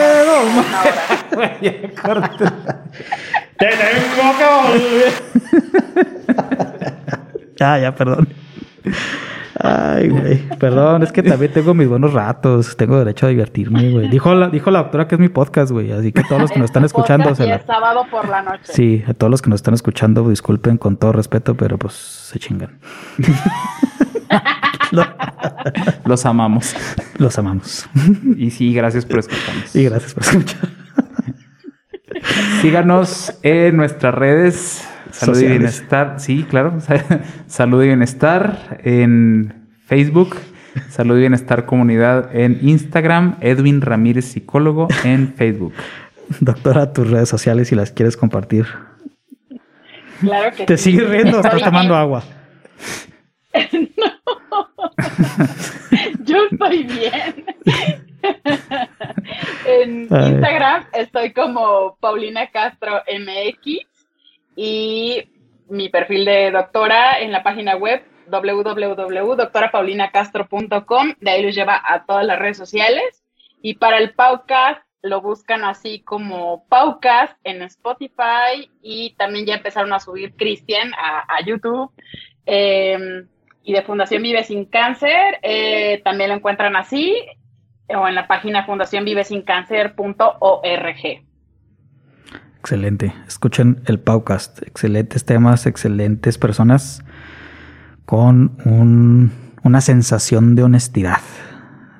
Te tengo que volver. ya, ya, perdón. Ay, güey. Perdón, es que también tengo mis buenos ratos. Tengo derecho a divertirme, güey. Dijo la, dijo la doctora que es mi podcast, güey. Así que todos los que nos están escuchando. se la... sábado por la noche. Sí, a todos los que nos están escuchando, disculpen con todo respeto, pero pues se chingan. Los amamos. Los amamos. Y sí, gracias por escucharnos. Y gracias por escuchar. Síganos en nuestras redes. Salud y Bienestar. Sí, claro. Salud y Bienestar en Facebook. Salud y Bienestar Comunidad en Instagram. Edwin Ramírez Psicólogo en Facebook. Doctora, tus redes sociales si las quieres compartir. Claro que Te sigues riendo o estás tomando agua. Yo estoy bien. en Instagram estoy como Paulina Castro MX y mi perfil de doctora en la página web www.doctorapaulinacastro.com. De ahí los lleva a todas las redes sociales. Y para el podcast lo buscan así como Paucast en Spotify y también ya empezaron a subir Cristian a, YouTube. Em, y de Fundación Vive Sin Cáncer, eh, también lo encuentran así o en la página fundacionvivesincáncer.org. Excelente. Escuchen el podcast. Excelentes temas, excelentes personas con un, una sensación de honestidad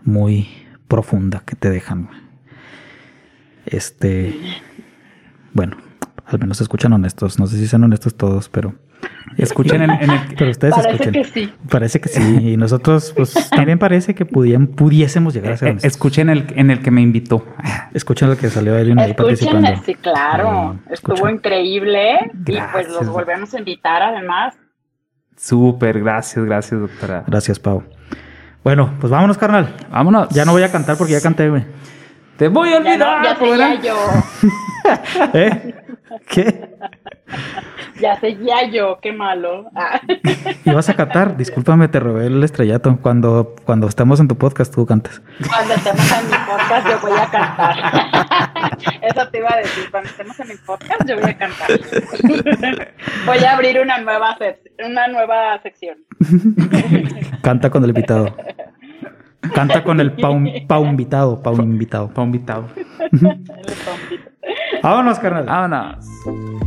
muy profunda que te dejan. Este, bueno, al menos escuchan honestos. No sé si sean honestos todos, pero Escuchen en, el... Pero ustedes parece que sí. Parece que sí. Y nosotros, pues, también parece que pudiésemos llegar a ser honestos. Escuchen el, en el que me invitó. Escuchen lo que salió Edwin ahí participando. Sí, claro. Estuvo increíble. Y pues los volvemos a invitar además. Súper, gracias, gracias, doctora. Gracias, Pau. Bueno, pues vámonos, carnal. Vámonos. Ya no voy a cantar porque ya canté, güey. Te voy a olvidar. Ya, no, ya yo. ¿Eh? ¿Qué? Ya seguía yo, qué malo. Ah. ¿Ibas a cantar? Discúlpame, te robé el estrellato. Cuando, cuando estamos en tu podcast, tú cantas. Cuando estemos en mi podcast, yo voy a cantar. Eso te iba a decir. Cuando estemos en mi podcast, yo voy a cantar. Voy a abrir una nueva, una nueva sección. Canta con el invitado. Canta con el pau, invitado, pau invitado. Pau invitado. Vámonos, carnal. Vámonos.